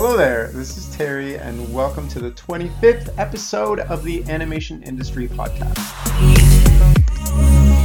Hello there, this is Terry, and welcome to the 25th episode of the Animation Industry Podcast.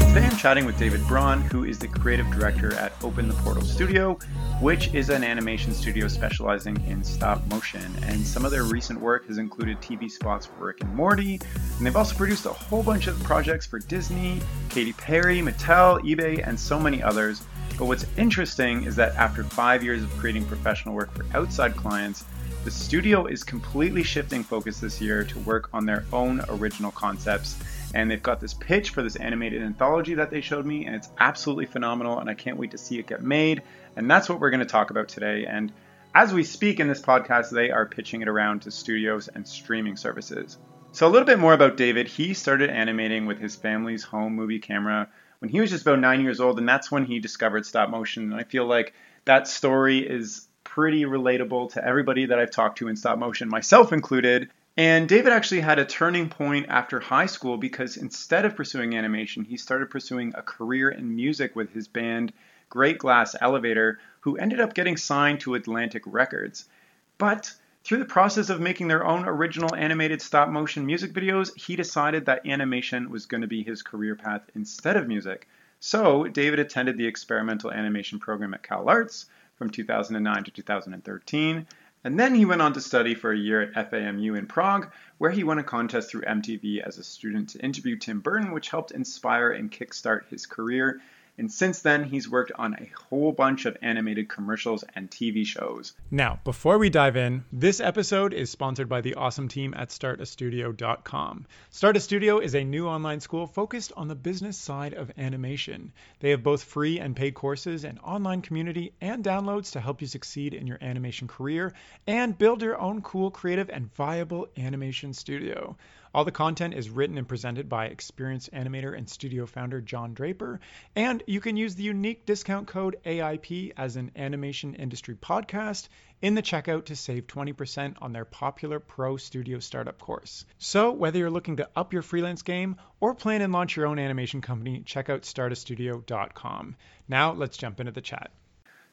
Today I'm chatting with David Braun, who is the creative director at Open the Portal Studio, which is an animation studio specializing in stop motion. And some of their recent work has included TV spots for Rick and Morty, and they've also produced a whole bunch of projects for Disney, Katy Perry, Mattel, eBay, and so many others. But what's interesting is that after five years of creating professional work for outside clients, the studio is completely shifting focus this year to work on their own original concepts and they've got this pitch for this animated anthology that they showed me, and it's absolutely phenomenal, and I can't wait to see it get made. And that's what we're going to talk about today. And as we speak in this podcast, they are pitching it around to studios and streaming services. So, a little bit more about David. He started animating with his family's home movie camera when he was just about nine years old, and that's when he discovered stop motion. And I feel like that story is pretty relatable to everybody that I've talked to in stop motion, myself included. And David actually had a turning point after high school because instead of pursuing animation, he started pursuing a career in music with his band Great Glass Elevator, who ended up getting signed to Atlantic Records. But through the process of making their own original animated stop motion music videos, he decided that animation was going to be his career path instead of music. So, David attended the experimental animation program at Cal Arts from 2009 to 2013 and then he went on to study for a year at FAMU in Prague, where he won a contest through MTV as a student to interview Tim Burton, which helped inspire and kickstart his career and since then he's worked on a whole bunch of animated commercials and TV shows. Now, before we dive in, this episode is sponsored by the awesome team at startastudio.com. Start a Studio is a new online school focused on the business side of animation. They have both free and paid courses, an online community, and downloads to help you succeed in your animation career and build your own cool, creative, and viable animation studio. All the content is written and presented by experienced animator and studio founder John Draper, and you can use the unique discount code AIP as an animation industry podcast in the checkout to save 20% on their popular Pro Studio Startup course. So, whether you're looking to up your freelance game or plan and launch your own animation company, check out startastudio.com. Now, let's jump into the chat.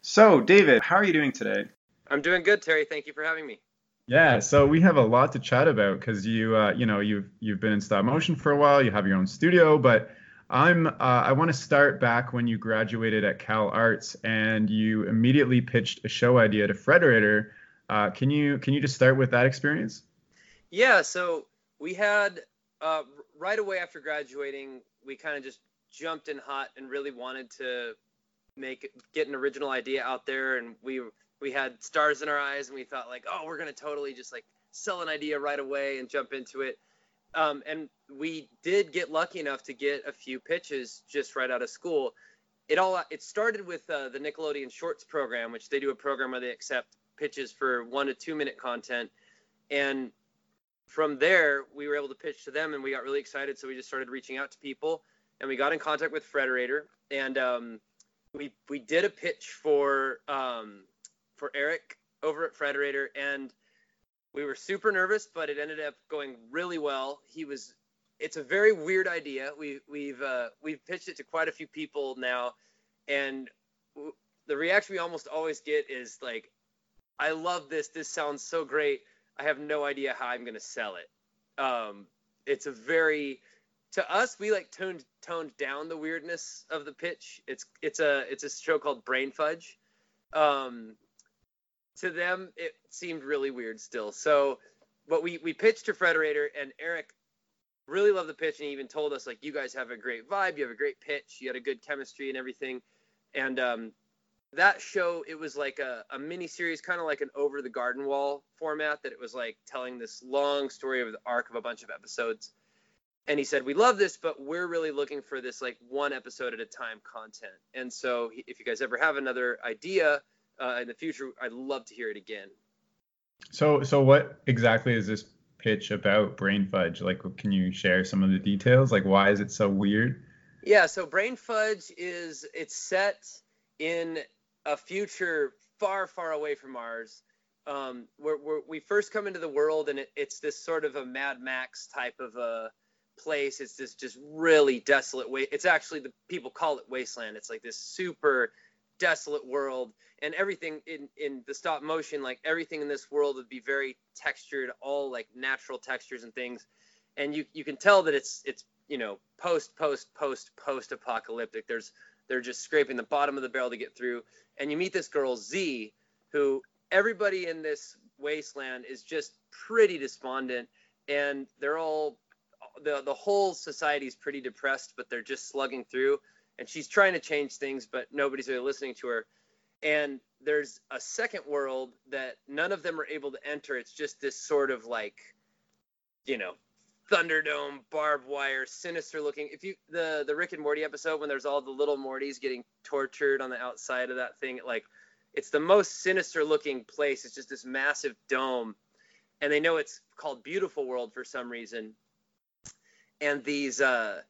So, David, how are you doing today? I'm doing good, Terry. Thank you for having me. Yeah, so we have a lot to chat about because you, uh, you know, you've you've been in stop motion for a while. You have your own studio, but I'm uh, I want to start back when you graduated at Cal Arts and you immediately pitched a show idea to Frederator. Uh, can you can you just start with that experience? Yeah, so we had uh, right away after graduating, we kind of just jumped in hot and really wanted to make get an original idea out there, and we we had stars in our eyes and we thought like, oh, we're gonna totally just like sell an idea right away and jump into it. Um, and we did get lucky enough to get a few pitches just right out of school. It all it started with uh, the Nickelodeon Shorts program, which they do a program where they accept pitches for one to two minute content, and from there we were able to pitch to them, and we got really excited. So we just started reaching out to people, and we got in contact with Frederator, and um, we we did a pitch for um, for Eric over at Frederator, and we were super nervous, but it ended up going really well. He was. It's a very weird idea. We we've uh, we've pitched it to quite a few people now, and w- the reaction we almost always get is like, "I love this. This sounds so great. I have no idea how I'm gonna sell it." Um, it's a very to us we like toned toned down the weirdness of the pitch. It's it's a it's a show called Brain Fudge. Um, to them it seemed really weird still. So, but we we pitched to Frederator and Eric really loved the pitch and he even told us like you guys have a great vibe, you have a great pitch, you had a good chemistry and everything. And um, that show it was like a, a mini series, kind of like an over the garden wall format that it was like telling this long story of the arc of a bunch of episodes. And he said, "We love this, but we're really looking for this like one episode at a time content." And so, if you guys ever have another idea uh, in the future, I'd love to hear it again. So, so what exactly is this pitch about Brain Fudge? Like, can you share some of the details? Like, why is it so weird? Yeah, so Brain Fudge is it's set in a future far, far away from ours. Um, where, where we first come into the world, and it, it's this sort of a Mad Max type of a place. It's this just really desolate way. It's actually the people call it wasteland. It's like this super desolate world and everything in in the stop motion like everything in this world would be very textured all like natural textures and things. And you you can tell that it's it's you know post post post post apocalyptic there's they're just scraping the bottom of the barrel to get through. And you meet this girl z who everybody in this wasteland is just pretty despondent. And they're all the the whole society is pretty depressed but they're just slugging through and she's trying to change things but nobody's really listening to her. And there's a second world that none of them are able to enter. It's just this sort of like you know thunderdome barbed wire sinister looking. If you the the rick and morty episode when there's all the little mortys getting tortured on the outside of that thing like it's the most sinister looking place. It's just this massive dome. And they know it's called beautiful world for some reason. And these uh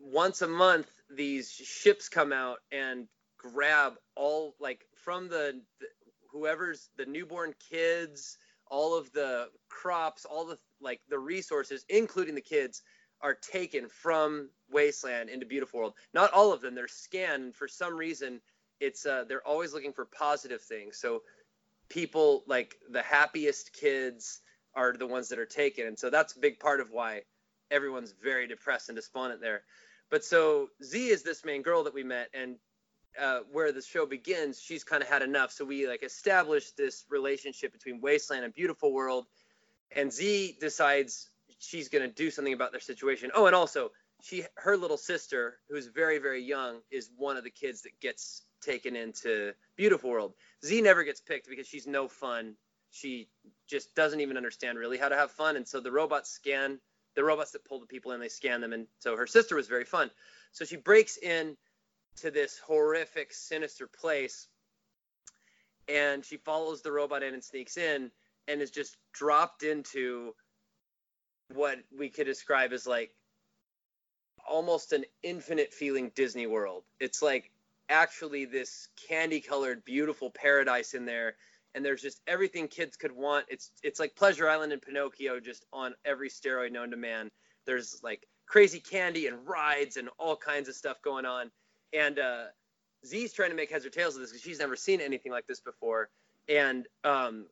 once a month these ships come out and grab all like from the, the whoever's the newborn kids all of the crops all the like the resources including the kids are taken from wasteland into beautiful world. Not all of them they're scanned for some reason it's uh, they're always looking for positive things. So people like the happiest kids are the ones that are taken and so that's a big part of why everyone's very depressed and despondent there but so z is this main girl that we met and uh, where the show begins, she's kind of had enough. So we like established this relationship between Wasteland and Beautiful World, and Z decides she's going to do something about their situation. Oh, and also she, her little sister, who's very very young, is one of the kids that gets taken into Beautiful World. Z never gets picked because she's no fun. She just doesn't even understand really how to have fun, and so the robots scan the robots that pull the people in. They scan them, and so her sister was very fun. So she breaks in to this horrific, sinister place. And she follows the robot in and sneaks in and is just dropped into what we could describe as like almost an infinite feeling Disney World. It's like actually this candy colored, beautiful paradise in there. And there's just everything kids could want. It's it's like Pleasure Island and Pinocchio just on every steroid known to man. There's like crazy candy and rides and all kinds of stuff going on and uh, Z's trying to make heads or tails of this because she's never seen anything like this before. And um,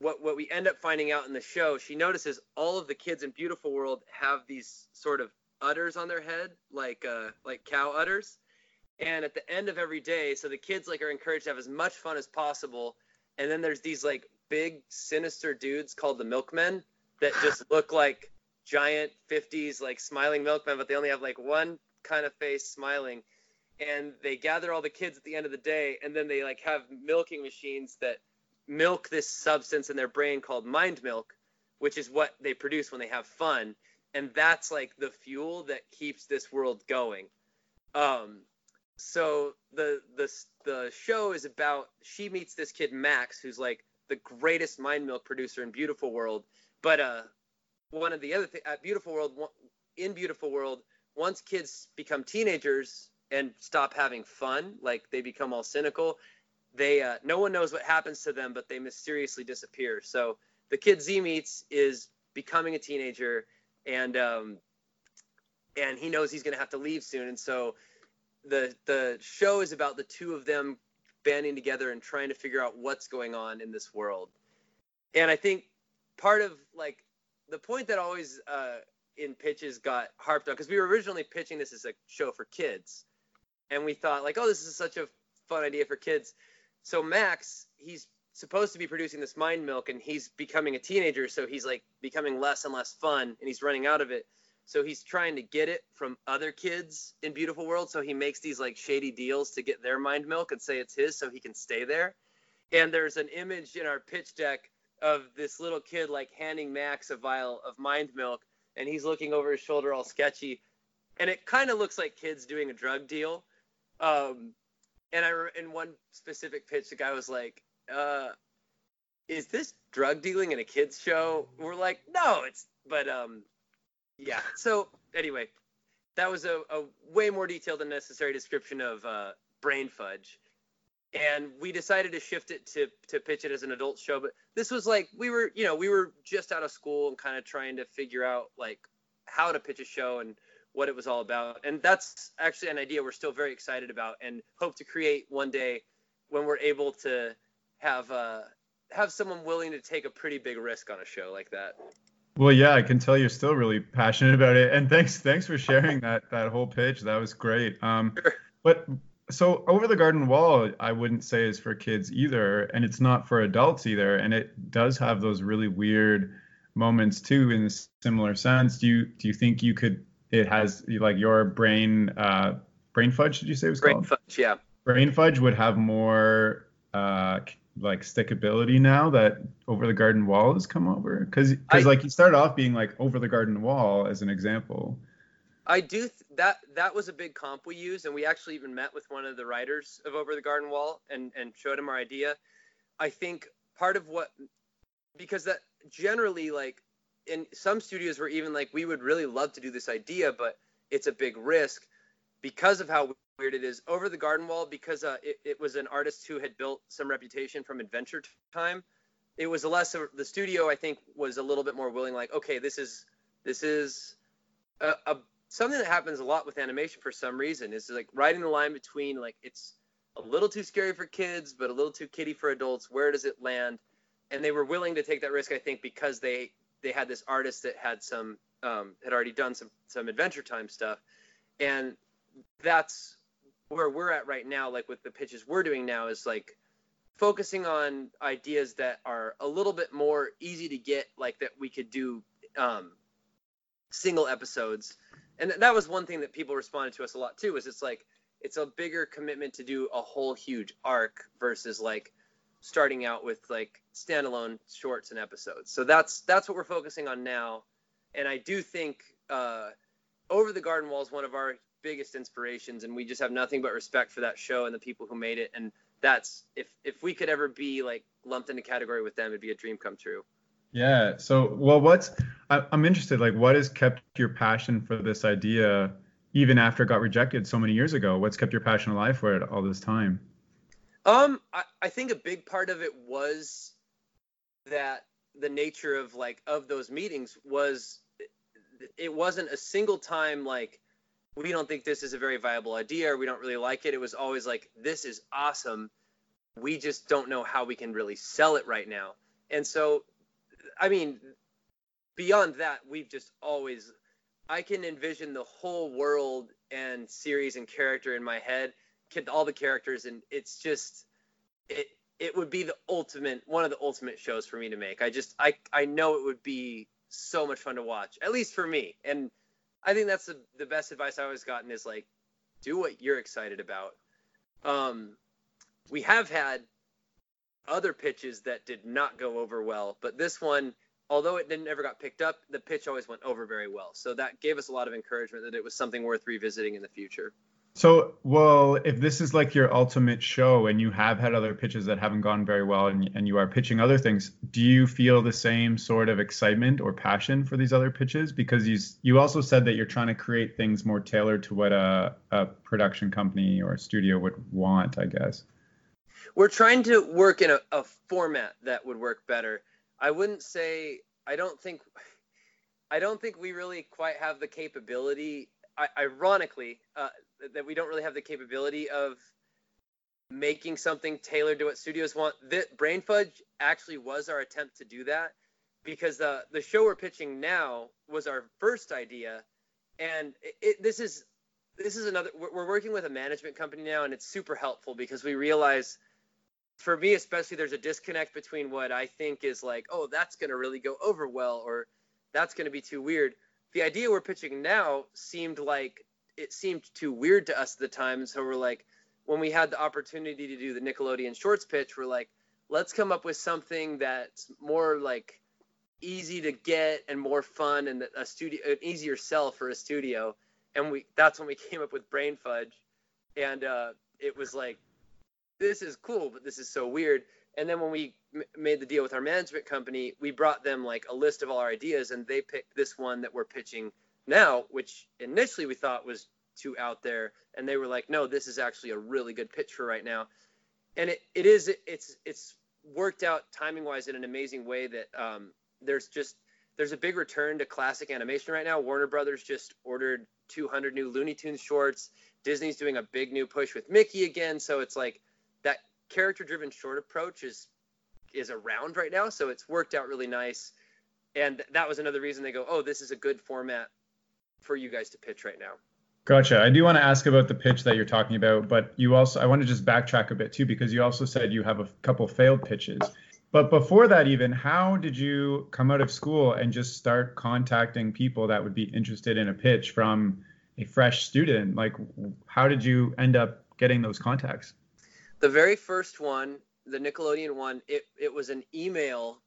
what what we end up finding out in the show, she notices all of the kids in Beautiful World have these sort of udders on their head, like uh, like cow udders. And at the end of every day, so the kids like are encouraged to have as much fun as possible. And then there's these like big sinister dudes called the milkmen that just look like giant 50s like smiling milkmen, but they only have like one kind of face smiling. And they gather all the kids at the end of the day and then they like have milking machines that milk this substance in their brain called mind milk which is what they produce when they have fun. And that's like the fuel that keeps this world going. Um so the the the show is about she meets this kid max who's like the greatest mind milk producer in beautiful world but uh one of the other things at beautiful world in beautiful world once kids become teenagers and stop having fun, like they become all cynical, they uh, no one knows what happens to them, but they mysteriously disappear. So the kid Z meets is becoming a teenager, and um, and he knows he's going to have to leave soon, and so the the show is about the two of them banding together and trying to figure out what's going on in this world. And I think part of like the point that always uh, in pitches got harped on because we were originally pitching this as a show for kids, and we thought like, oh, this is such a fun idea for kids. So Max, he's supposed to be producing this mind milk, and he's becoming a teenager, so he's like becoming less and less fun, and he's running out of it. So he's trying to get it from other kids in Beautiful World. So he makes these like shady deals to get their mind milk and say it's his, so he can stay there. And there's an image in our pitch deck of this little kid like handing Max a vial of mind milk, and he's looking over his shoulder all sketchy, and it kind of looks like kids doing a drug deal. Um, and I in one specific pitch, the guy was like, uh, "Is this drug dealing in a kids show?" We're like, "No, it's." But um, yeah. So anyway, that was a, a way more detailed than necessary description of uh, Brain Fudge, and we decided to shift it to to pitch it as an adult show. But this was like we were, you know, we were just out of school and kind of trying to figure out like how to pitch a show and what it was all about. And that's actually an idea we're still very excited about and hope to create one day when we're able to have uh, have someone willing to take a pretty big risk on a show like that. Well, yeah, I can tell you're still really passionate about it, and thanks thanks for sharing that that whole pitch. That was great. Um, sure. But so over the garden wall, I wouldn't say is for kids either, and it's not for adults either, and it does have those really weird moments too in a similar sense. Do you do you think you could? It has like your brain uh, brain fudge. Did you say it was brain called? fudge? Yeah. Brain fudge would have more uh, like stickability now that over the garden wall has come over? Because because like you start off being like over the garden wall as an example. I do th- that that was a big comp we used and we actually even met with one of the writers of over the garden wall and and showed him our idea. I think part of what because that generally like in some studios were even like we would really love to do this idea but it's a big risk because of how weird it is. Over the garden wall because uh, it, it, was an artist who had built some reputation from adventure time it was less of the studio i think was a little bit more willing like okay this is this is a, a something that happens a lot with animation for some reason. Is like riding the line between like it's a little too scary for kids but a little too kiddie for adults. Where does it land? And they were willing to take that risk i think because they they had this artist that had some um, had already done some some adventure time stuff. And that's where we're at right now, like with the pitches we're doing now, is like focusing on ideas that are a little bit more easy to get, like that we could do um, single episodes. And that was one thing that people responded to us a lot too. Is it's like it's a bigger commitment to do a whole huge arc versus like starting out with like standalone shorts and episodes. So that's that's what we're focusing on now. And I do think uh, Over the Garden Wall is one of our biggest inspirations, and we just have nothing but respect for that show and the people who made it. And that's if if we could ever be like lumped in a category with them, it'd be a dream come true. Yeah. So, well, what's I, I'm interested. Like, what has kept your passion for this idea, even after it got rejected so many years ago? What's kept your passion alive for it all this time? Um, I, I think a big part of it was that the nature of like of those meetings was it wasn't a single time like we don't think this is a very viable idea or we don't really like it. It was always like, this is awesome. We just don't know how we can really sell it right now. And so, I mean, beyond that, we've just always, I can envision the whole world and series and character in my head, all the characters, and it's just, it, it would be the ultimate, one of the ultimate shows for me to make. I just, I, I know it would be so much fun to watch, at least for me. And, I think that's the, the best advice I've always gotten is like, do what you're excited about. Um, we have had other pitches that did not go over well, but this one, although it didn't ever got picked up, the pitch always went over very well. So that gave us a lot of encouragement that it was something worth revisiting in the future. So, well, if this is like your ultimate show and you have had other pitches that haven't gone very well and, and you are pitching other things, do you feel the same sort of excitement or passion for these other pitches? Because you, you also said that you're trying to create things more tailored to what a, a production company or a studio would want, I guess. We're trying to work in a, a format that would work better. I wouldn't say, I don't think, I don't think we really quite have the capability ironically, uh, that we don't really have the capability of making something tailored to what studios want. The, Brain Fudge actually was our attempt to do that because the the show we're pitching now was our first idea, and it, it, this is this is another. We're working with a management company now, and it's super helpful because we realize, for me especially, there's a disconnect between what I think is like, oh, that's gonna really go over well, or that's gonna be too weird. The idea we're pitching now seemed like it seemed too weird to us at the time. So we're like, when we had the opportunity to do the Nickelodeon Shorts pitch, we're like, let's come up with something that's more like easy to get and more fun and a studio an easier sell for a studio. And we that's when we came up with Brain Fudge, and uh, it was like, this is cool, but this is so weird. And then when we m- made the deal with our management company, we brought them like a list of all our ideas, and they picked this one that we're pitching now, which initially we thought was too out there, and they were like, no, this is actually a really good pitch for right now, and it, it is it's it's worked out timing wise in an amazing way that um, there's just there's a big return to classic animation right now. Warner Brothers just ordered 200 new Looney Tunes shorts. Disney's doing a big new push with Mickey again, so it's like that character-driven short approach is is around right now, so it's worked out really nice. And that was another reason they go, "Oh, this is a good format for you guys to pitch right now." Gotcha. I do want to ask about the pitch that you're talking about, but you also I want to just backtrack a bit too because you also said you have a couple failed pitches. But before that, even, how did you come out of school and just start contacting people that would be interested in a pitch from a fresh student? Like, how did you end up getting those contacts? The very first one, the Nickelodeon one, it, it was an email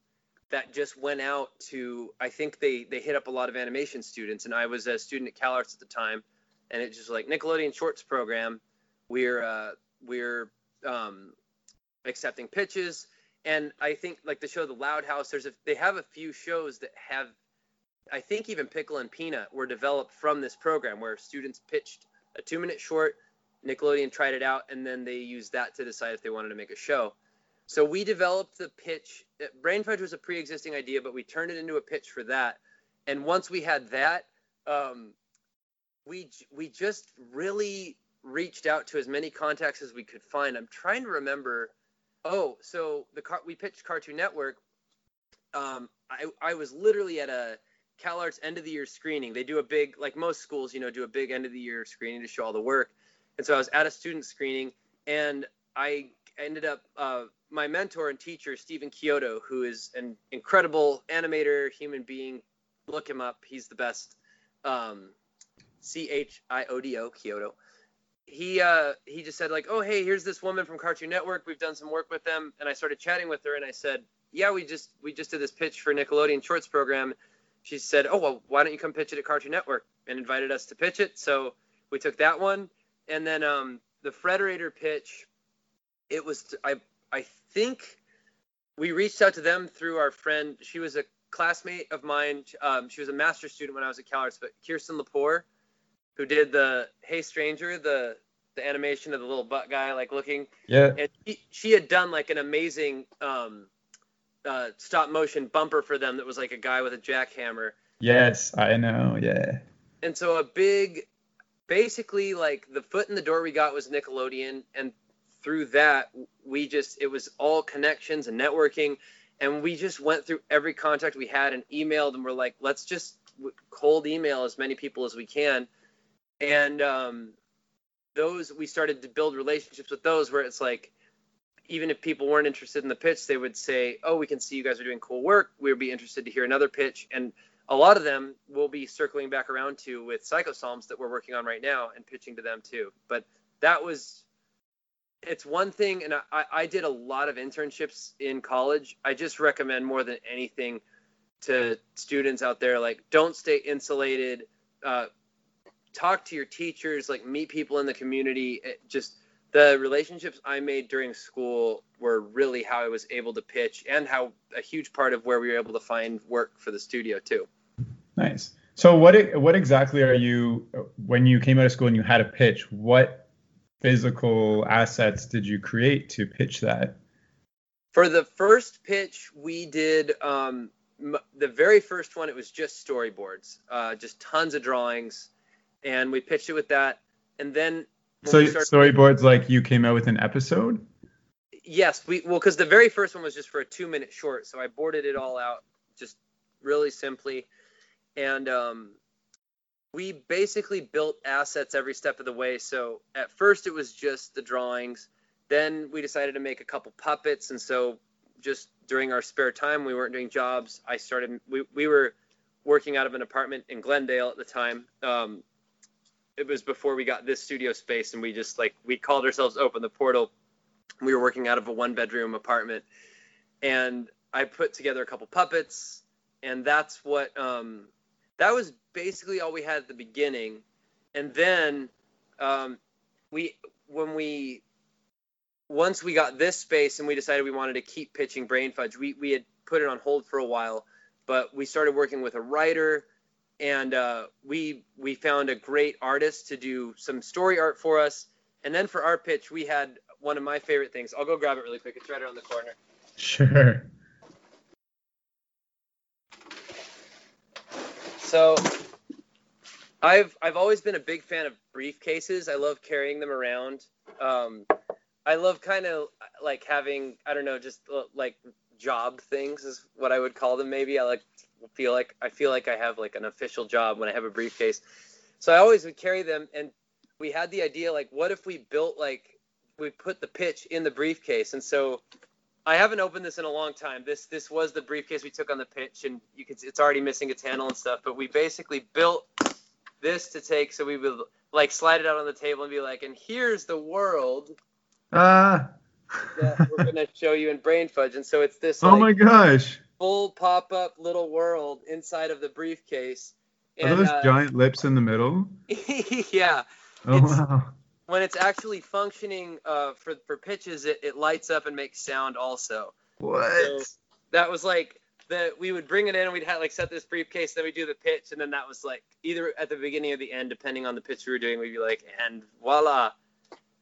that just went out to, I think they, they hit up a lot of animation students. And I was a student at CalArts at the time. And it's just like Nickelodeon Shorts program. We're, uh, we're um, accepting pitches and I think like the show The Loud House, there's a they have a few shows that have, I think even Pickle and Peanut were developed from this program where students pitched a two minute short, Nickelodeon tried it out, and then they used that to decide if they wanted to make a show. So we developed the pitch. Brain Fudge was a pre-existing idea, but we turned it into a pitch for that. And once we had that, um, we we just really reached out to as many contacts as we could find. I'm trying to remember Oh, so the car we pitched Cartoon Network. Um, I I was literally at a CalArts end of the year screening. They do a big like most schools, you know, do a big end of the year screening to show all the work. And so I was at a student screening, and I ended up uh, my mentor and teacher Stephen Chiodo, who is an incredible animator, human being. Look him up; he's the best. Um, C H I O D O Chiodo he uh, he just said like, oh hey, here's this woman from Cartoon Network. We've done some work with them, and I started chatting with her, and I said, yeah, we just we just did this pitch for Nickelodeon Shorts program. She said, oh well, why don't you come pitch it at Cartoon Network? And invited us to pitch it. So we took that one, and then um, the Frederator pitch. It was I I think we reached out to them through our friend. She was a classmate of mine. Um, she was a master's student when I was at CalArts, but Kirsten Lepore who did the Hey Stranger, the the animation of the little butt guy like looking. Yeah. And she, she had done like an amazing um, uh, stop motion bumper for them that was like a guy with a jackhammer. Yes, I know. Yeah. And so a big, basically like the foot in the door we got was Nickelodeon, and through that we just it was all connections and networking, and we just went through every contact we had and emailed, and we're like, let's just cold email as many people as we can. And um, those we started to build relationships with those where it's like even if people weren't interested in the pitch they would say oh we can see you guys are doing cool work. We would be interested to hear another pitch. And a lot of them we'll be circling back around to with psycho psalms that we're working on right now and pitching to them too. But that was it's one thing and I, I did a lot of internships in college i just recommend more than anything to students out there like don't stay insulated uh, talk to your teachers, like meet people in the community. It just the relationships I made during school were really how I was able to pitch and how a huge part of where we were able to find work for the studio too. Nice. So what what exactly are you when you came out of school and you had a pitch? What physical assets did you create to pitch that? For the first pitch, we did um, the very first one. It was just storyboards, uh, just tons of drawings and we pitched it with that. And then so storyboards like you came out with an episode. Yes, we well because the very first one was just for a two minute short, so I boarded it all out just really simply, and um, we basically built assets every step of the way. So at first it was just the drawings, then we decided to make a couple puppets, and so just during our spare time, we weren't doing jobs. I started we we were working out of an apartment in Glendale at the time. Um, it was before we got this studio space and we just like we called ourselves open the portal we were working out of a one bedroom apartment and i put together a couple puppets and that's what um, that was basically all we had at the beginning and then um, we when we once we got this space and we decided we wanted to keep pitching brain fudge we, we had put it on hold for a while but we started working with a writer and uh, we we found a great artist to do some story art for us. And then for our pitch, we had one of my favorite things. I'll go grab it really quick. It's right around the corner. Sure. So I've I've always been a big fan of briefcases. I love carrying them around. Um, I love kind of like having I don't know just uh, like job things is what I would call them. Maybe I like feel like I feel like I have like an official job when I have a briefcase. So I always would carry them, and we had the idea like, what if we built like we put the pitch in the briefcase, and so I haven't opened this in a long time. This this was the briefcase we took on the pitch, and you can it's already missing its handle and stuff. But we basically built this to take, so we would like slide it out on the table and be like, and here's the world Ah. that we're gonna show you in Brain Fudge. And so it's this oh my gosh. full pop up little world inside of the briefcase. Are those uh, giant lips in the middle? yeah, Oh wow. When it's actually functioning uh, for for pitches, it, it lights up and makes sound also. What? that was like the we would bring it in and we'd have like set this briefcase then we do the pitch and then that was like either at the beginning or the end depending on the pitch we were doing we'd be like and voila.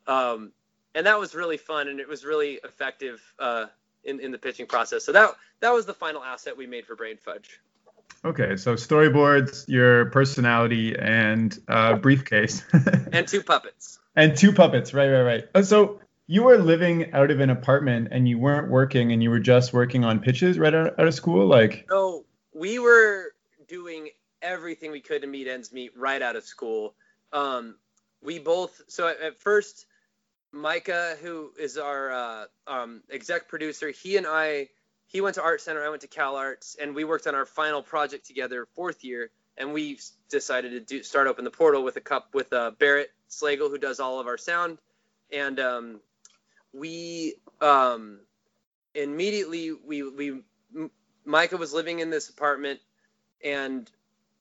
Um, and that was really fun and it was really effective uh, in, in the pitching process. So that that was the final asset we made for brain fudge. Okay, so storyboards, your personality, and uh, briefcase, and two puppets and two puppets. Right, right, right. Uh, So you were living out of an apartment, and you weren't working, and you were just working on pitches right out, out of school, like. No, we were doing everything we could to meet ends meet right out of school. Um, we both so at, at first, Micah, who is our uh, um, exec producer, he and I, he went to Art Center, I went to Cal Arts, and we worked on our final project together, fourth year, and we decided to do start open the portal with a cup with uh, Barrett Slagle, who does all of our sound, and um, we um, immediately we we Micah was living in this apartment, and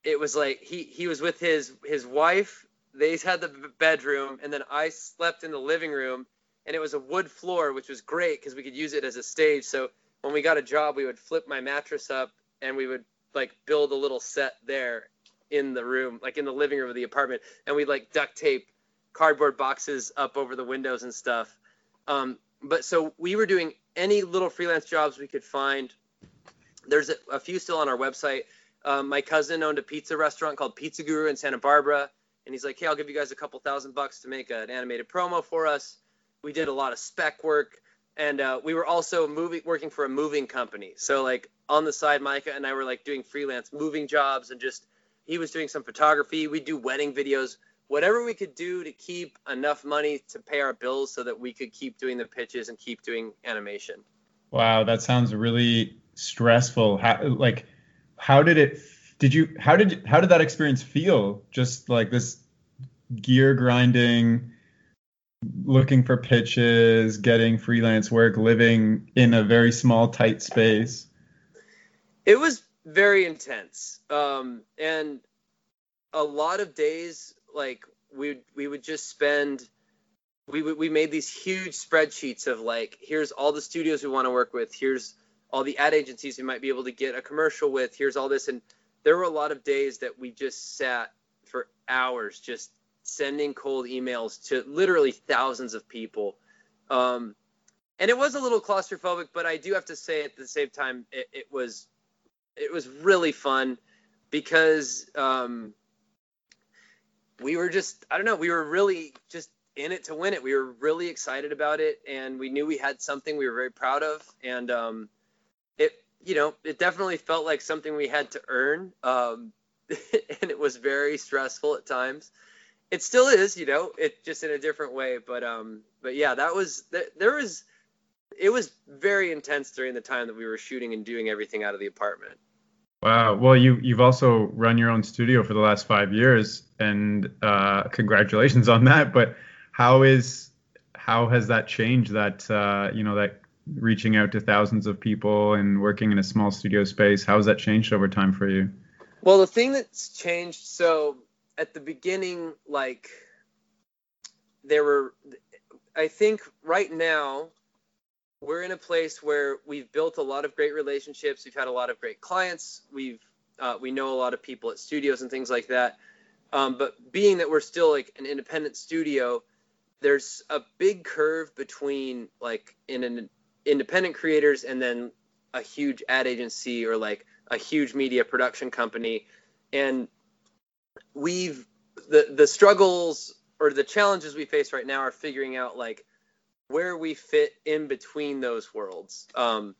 it was like he he was with his his wife. They had the bedroom, and then I slept in the living room, and it was a wood floor, which was great because we could use it as a stage. So when we got a job, we would flip my mattress up, and we would like build a little set there in the room, like in the living room of the apartment, and we'd like duct tape cardboard boxes up over the windows and stuff. Um, but so we were doing any little freelance jobs we could find. There's a, a few still on our website. Um, my cousin owned a pizza restaurant called Pizza Guru in Santa Barbara, and he's like, "Hey, I'll give you guys a couple thousand bucks to make an animated promo for us." We did a lot of spec work, and uh, we were also moving, working for a moving company. So like on the side, Micah and I were like doing freelance moving jobs, and just he was doing some photography. We do wedding videos, whatever we could do to keep enough money to pay our bills, so that we could keep doing the pitches and keep doing animation. Wow, that sounds really stressful. How, like, how did it? Did you? How did? How did that experience feel? Just like this gear grinding, looking for pitches, getting freelance work, living in a very small, tight space. It was very intense, um, and a lot of days like we we would just spend. We, we made these huge spreadsheets of like here's all the studios we want to work with here's all the ad agencies we might be able to get a commercial with here's all this and there were a lot of days that we just sat for hours just sending cold emails to literally thousands of people um, and it was a little claustrophobic but i do have to say at the same time it, it was it was really fun because um, we were just i don't know we were really just in it to win it. We were really excited about it and we knew we had something we were very proud of and um, it you know it definitely felt like something we had to earn um, and it was very stressful at times. It still is you know it just in a different way but um but yeah that was there, there was it was very intense during the time that we were shooting and doing everything out of the apartment Wow. Well, you you've also run your own studio for the last five years, and uh, congratulations on that. But how is how has that changed? That uh, you know that reaching out to thousands of people and working in a small studio space. How has that changed over time for you? Well, the thing that's changed, so at the beginning, like there were, I think right now we're in a place where we've built a lot of great relationships. We've had a lot of great clients. We've uh, we know a lot of people at studios and things like that. Um, but being that we're still like an independent studio, there's a big curve between like in an independent creators and then a huge ad agency or like a huge media production company and we've the the struggles or the challenges we face right now are figuring out like where we fit in between those worlds. Um,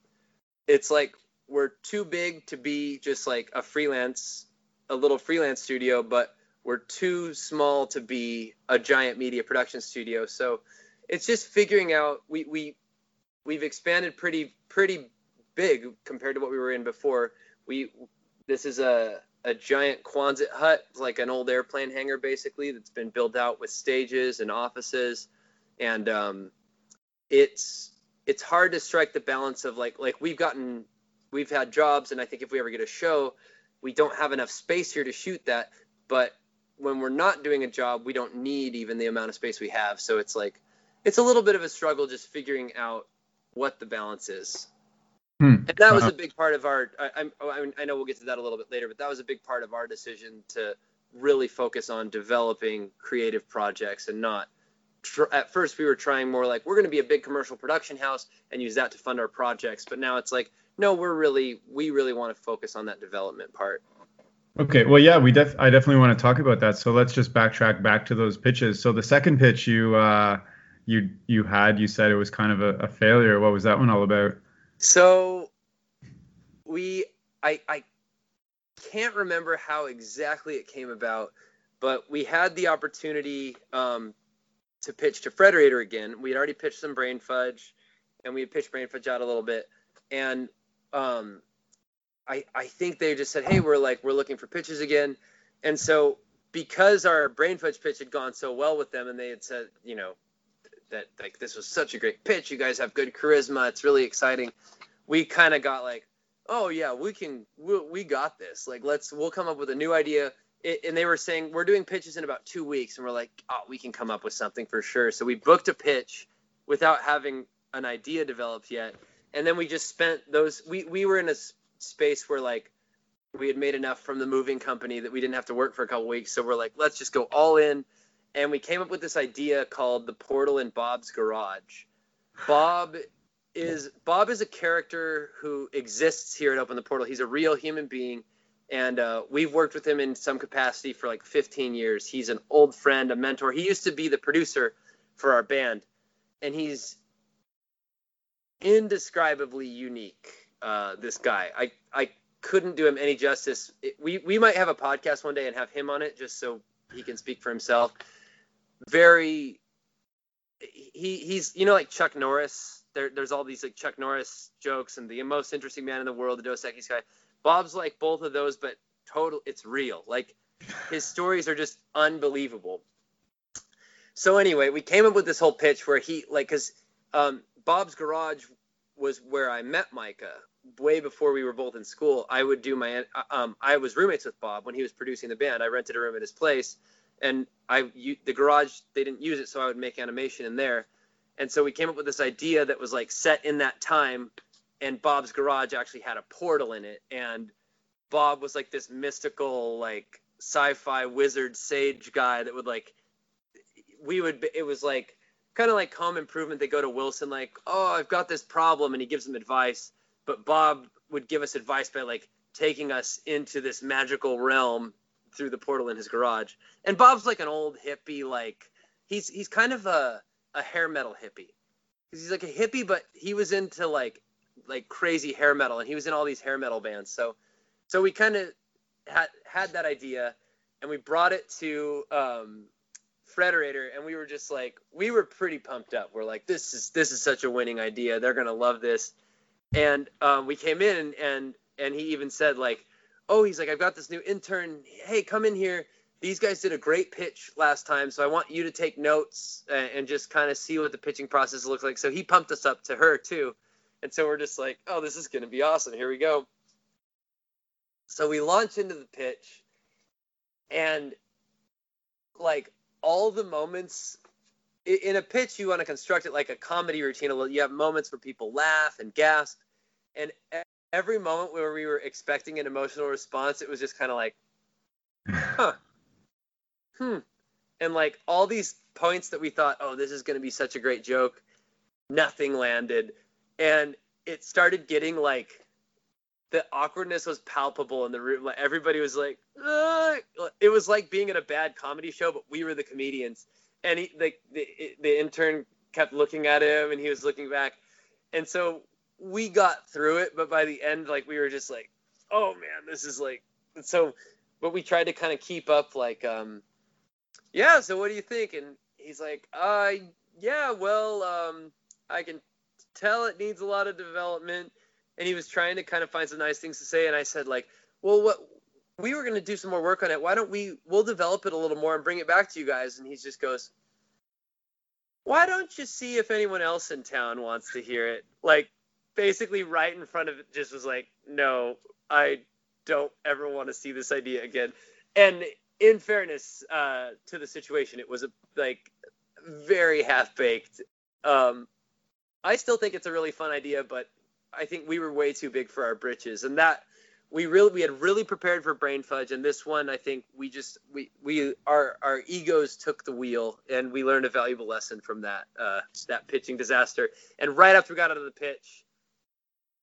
it's like we're too big to be just like a freelance, a little freelance studio, but we're too small to be a giant media production studio. So it's just figuring out we we we've expanded pretty pretty big compared to what we were in before. We this is a a giant Quonset hut, like an old airplane hangar, basically that's been built out with stages and offices, and um, it's it's hard to strike the balance of like like we've gotten we've had jobs, and I think if we ever get a show, we don't have enough space here to shoot that, but when we're not doing a job, we don't need even the amount of space we have. So it's like it's a little bit of a struggle just figuring out what the balance is. Hmm. And that was a big part of our. I, I, I know we'll get to that a little bit later, but that was a big part of our decision to really focus on developing creative projects and not. Tr- at first, we were trying more like we're going to be a big commercial production house and use that to fund our projects. But now it's like, no, we're really we really want to focus on that development part. Okay, well, yeah, we def I definitely want to talk about that. So let's just backtrack back to those pitches. So the second pitch you uh, you you had, you said it was kind of a, a failure. What was that one all about? So we I I can't remember how exactly it came about, but we had the opportunity um, to pitch to Frederator again. We had already pitched some brain fudge, and we had pitched brain fudge out a little bit, and um, I I think they just said, hey, we're like we're looking for pitches again, and so because our brain fudge pitch had gone so well with them, and they had said, you know, that like this was such a great pitch. You guys have good charisma. It's really exciting. We kind of got like, oh yeah, we can, we, we got this. Like let's we'll come up with a new idea. It, and they were saying we're doing pitches in about two weeks, and we're like, oh, we can come up with something for sure. So we booked a pitch without having an idea developed yet, and then we just spent those. We we were in a space where like we had made enough from the moving company that we didn't have to work for a couple weeks. So we're like, let's just go all in and we came up with this idea called the portal in Bob's garage. Bob is Bob is a character who exists here at Open the Portal. He's a real human being, and uh, we've worked with him in some capacity for like 15 years. He's an old friend, a mentor. He used to be the producer for our band, and he's indescribably unique. Uh, this guy, I I couldn't do him any justice. It, we we might have a podcast one day and have him on it just so he can speak for himself very he he's you know like Chuck Norris. There, there's all these like Chuck Norris jokes and the most interesting man in the world, the Dos Equis guy. Bob's like both of those, but total it's real. Like his stories are just unbelievable. So anyway, we came up with this whole pitch where he like because um, Bob's garage was where I met Micah way before we were both in school. I would do my um, I was roommates with Bob when he was producing the band. I rented a room at his place and I the garage they didn't use it, so I would make animation in there. And so we came up with this idea that was like set in that time, and Bob's garage actually had a portal in it, and Bob was like this mystical like sci-fi wizard sage guy that would like we would it was like kind of like home improvement they go to wilson like oh i've got this problem and he gives them advice but bob would give us advice by like taking us into this magical realm through the portal in his garage. And Bob's like an old hippie, like he's he's kind of a a hair metal hippie. He's like a hippie, but he was into like like crazy hair metal, and he was in all these hair metal bands. So so we kind of had had that idea, and we brought it to um, Frederator, and we were just like we were pretty pumped up. We're like this is this is such a winning idea. They're gonna love this. And um, we came in, and and he even said like oh, he's like, I've got this new intern. Hey, come in here. These guys did a great pitch last time, so I want you to take notes and, and just kind of see what the pitching process looks like. So he pumped us up to her too. And so we're just like, oh, this is going to be awesome. Here we go. So we launch into the pitch, and like all the moments in a pitch, you want to construct it like a comedy routine. You have moments where people laugh and gasp, and every moment where we were expecting an emotional response, it was just kind of like, huh, hmm, and like all these points that we thought, oh, this is going to be such a great joke, nothing landed, and it started getting like the awkwardness was palpable in the room. Like everybody was like, Ugh! it was like being in a bad comedy show, but we were the comedians. And he, the, the the intern kept looking at him, and he was looking back, and so we got through it. But by the end, like we were just like, oh man, this is like so. But we tried to kind of keep up, like, um, yeah. So what do you think? And he's like, uh, yeah, well, um, I can tell it needs a lot of development. And he was trying to kind of find some nice things to say. And i said like well what we were going to do some more work on it. Why don't we we'll develop it a little more and bring it back to you guys. And he just goes why don't you see if anyone else in town wants to hear it? Like basically right in front of it just was like no i don't ever want to see this idea again. And in fairness uh, to the situation it was a, like very half baked um, i still think it's a really fun idea but I think we were way too big for our britches, and that we really we had really prepared for brain fudge, and this one I think we just we we our our egos took the wheel, and we learned a valuable lesson from that uh, that pitching disaster. And right after we got out of the pitch,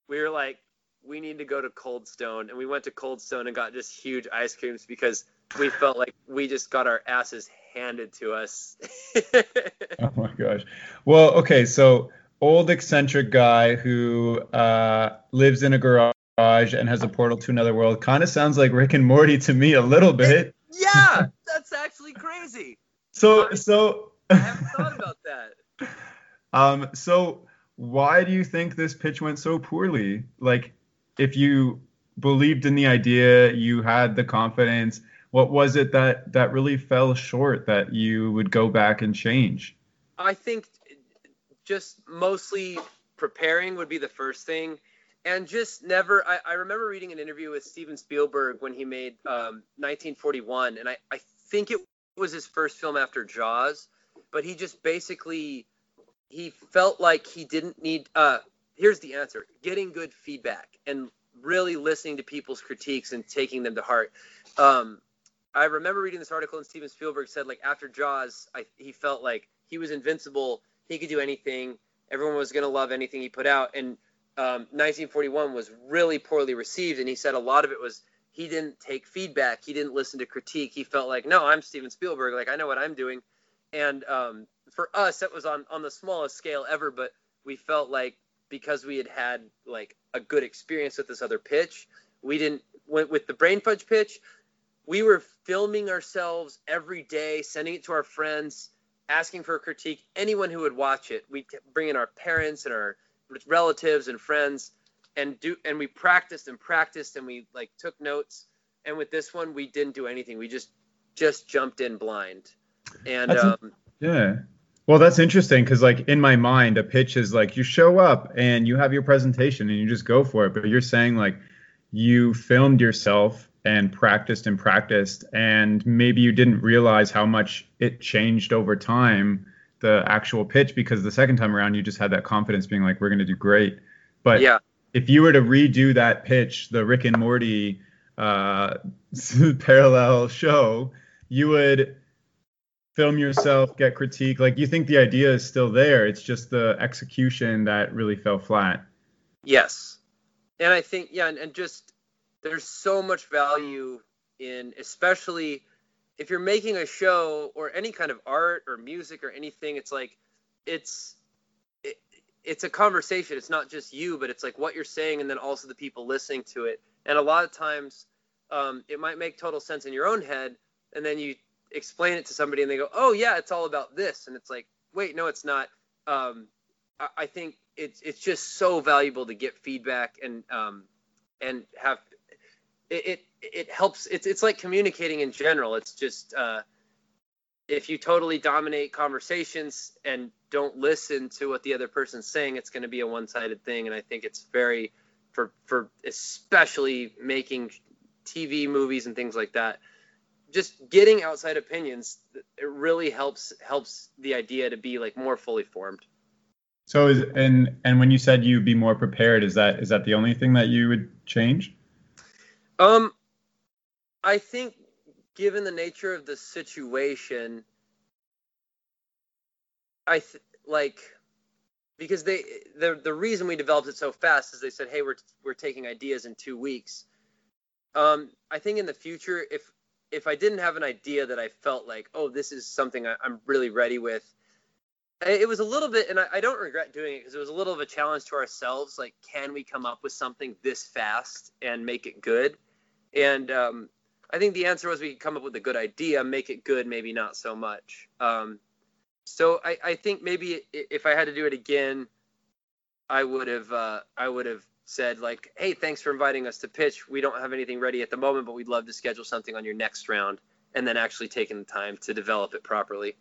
we were like, we need to go to Cold Stone, and we went to Cold Stone and got just huge ice creams because we felt like we just got our asses handed to us. oh my gosh. Well, okay, so old eccentric guy who uh, lives in a garage and has a portal to another world. Kind of sounds like Rick and Morty to me a little bit. Yeah, that's actually crazy. So I, so I haven't thought about that. Um, so why do you think this pitch went so poorly? Like, if you believed in the idea, you had the confidence. What was it that that really fell short that you would go back and change? I think just mostly preparing would be the first thing. And just never I, I, remember reading an interview with steven spielberg when he made um, 1941 and I, I think it was his first film after jaws but he just basically he felt like he didn't need uh here's the answer getting good feedback and really listening to people's critiques and taking them to heart. Um, i remember reading this article and steven spielberg said like after jaws I, he felt like he was invincible he could do anything. Everyone was going to love anything he put out. And um, 1941 was really poorly received. And he said a lot of it was he didn't take feedback. He didn't listen to critique. He felt like, no, I'm Steven Spielberg. Like, I know what I'm doing. And um, for us, that was on, on the smallest scale ever. But we felt like because we had had like a good experience with this other pitch, we didn't, went with the brain fudge pitch, we were filming ourselves every day, sending it to our friends asking for a critique. Anyone who would watch it, we bring in our parents and our relatives and friends, and do and we practiced and practiced and we like took notes. And with this one, we didn't do anything. We just just jumped in blind. And um, yeah. Well, that's interesting because, like, in my mind, a pitch is like you show up and you have your presentation and you just go for it. But you're saying like you filmed yourself and practiced and practiced and maybe you didn't realize how much it changed over time the actual pitch because the second time around you just had that confidence being like we're going to do great. But yeah. if you were to redo that pitch the rick and morty uh, parallel show you would film yourself get critique like you think the idea is still there it's just the execution that really fell flat. Yes. And i think yeah and, and just there's so much value in especially if you're making a show or any kind of art or music or anything it's like it's it, it's a conversation. It's not just you but it's like what you're saying and then also the people listening to it. And a lot of times um, it might make total sense in your own head and then you explain it to somebody and they go oh yeah it's all about this. And it's like wait no it's not. Um, I, I, think it's it's just so valuable to get feedback and um, and have it, it helps. It's it's like communicating in general. It's just uh, if you totally dominate conversations and don't listen to what the other person's saying, it's going to be a one-sided thing. And I think it's very for for especially making TV movies and things like that. Just getting outside opinions, it really helps helps the idea to be like more fully formed. So is and and when you said you'd be more prepared, is that is that the only thing that you would change? Um, I think given the nature of the situation, I th- like because they the the reason we developed it so fast is they said, hey, we're we're taking ideas in two weeks. Um, I think in the future, if if I didn't have an idea that I felt like, oh, this is something I, am really ready with, it was a little bit, and I, I don't regret doing it because it was a little of a challenge to ourselves. Like, can we come up with something this fast and make it good? And um, I think the answer was we could come up with a good idea, make it good, maybe not so much. Um, so I, I think maybe if I had to do it again, I would have uh, I would have said like, hey, thanks for inviting us to pitch. We don't have anything ready at the moment, but we'd love to schedule something on your next round, and then actually taking the time to develop it properly.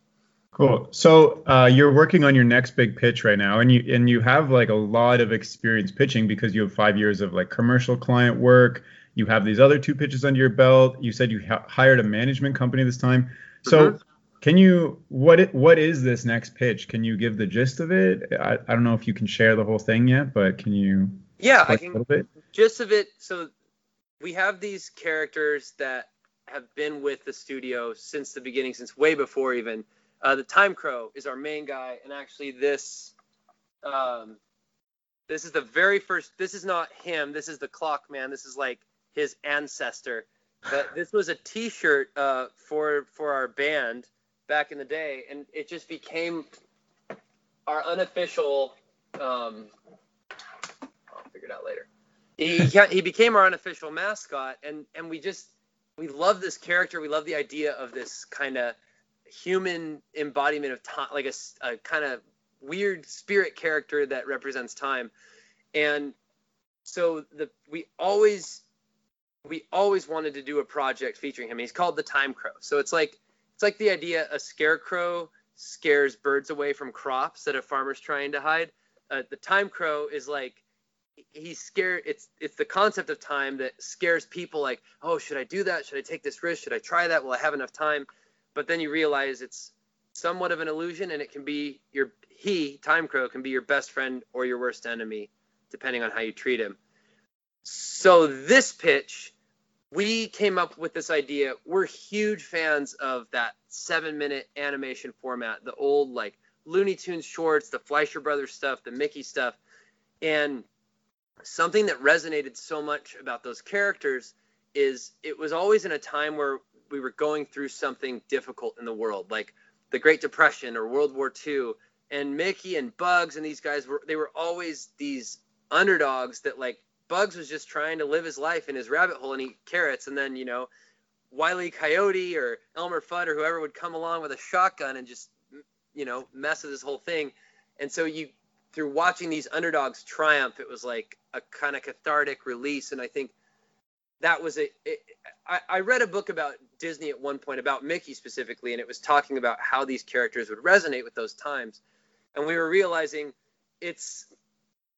Cool. So uh, you're working on your next big pitch right now, and you and you have like a lot of experience pitching because you have five years of like commercial client work. You have these other two pitches under your belt. You said you ha- hired a management company this time. So mm-hmm. can you what it, what is this next pitch? Can you give the gist of it? I, I don't know if you can share the whole thing yet, but can you? Yeah, I can. A little bit. Gist of it. So we have these characters that have been with the studio since the beginning, since way before even uh, the Time Crow is our main guy, and actually this, um, this is the very first. This is not him. This is the Clock Man. This is like his ancestor. But this was a T-shirt uh, for for our band back in the day, and it just became our unofficial. Um, I'll figure it out later. He he became our unofficial mascot, and and we just we love this character. We love the idea of this kind of human embodiment of time, like a, a kind of weird spirit character that represents time. And so the we always we always wanted to do a project featuring him. He's called the Time Crow. So it's like it's like the idea a scarecrow scares birds away from crops that a farmer's trying to hide. Uh, the Time Crow is like he's scared. It's it's the concept of time that scares people. Like, oh, should I do that? Should I take this risk? Should I try that? Will I have enough time? but then you realize it's somewhat of an illusion and it can be your he time crow can be your best friend or your worst enemy depending on how you treat him so this pitch we came up with this idea we're huge fans of that seven minute animation format the old like looney tunes shorts the fleischer brothers stuff the mickey stuff and something that resonated so much about those characters is it was always in a time where we were going through something difficult in the world, like the Great Depression or World War II. And Mickey and Bugs and these guys were they were always these underdogs that like Bugs was just trying to live his life in his rabbit hole and eat carrots, and then you know Wiley Coyote or Elmer Fudd or whoever would come along with a shotgun and just you know mess with this whole thing. And so you through watching these underdogs triumph, it was like a kind of cathartic release. And I think that was a. It, I, I read a book about Disney at one point about Mickey specifically, and it was talking about how these characters would resonate with those times, and we were realizing it's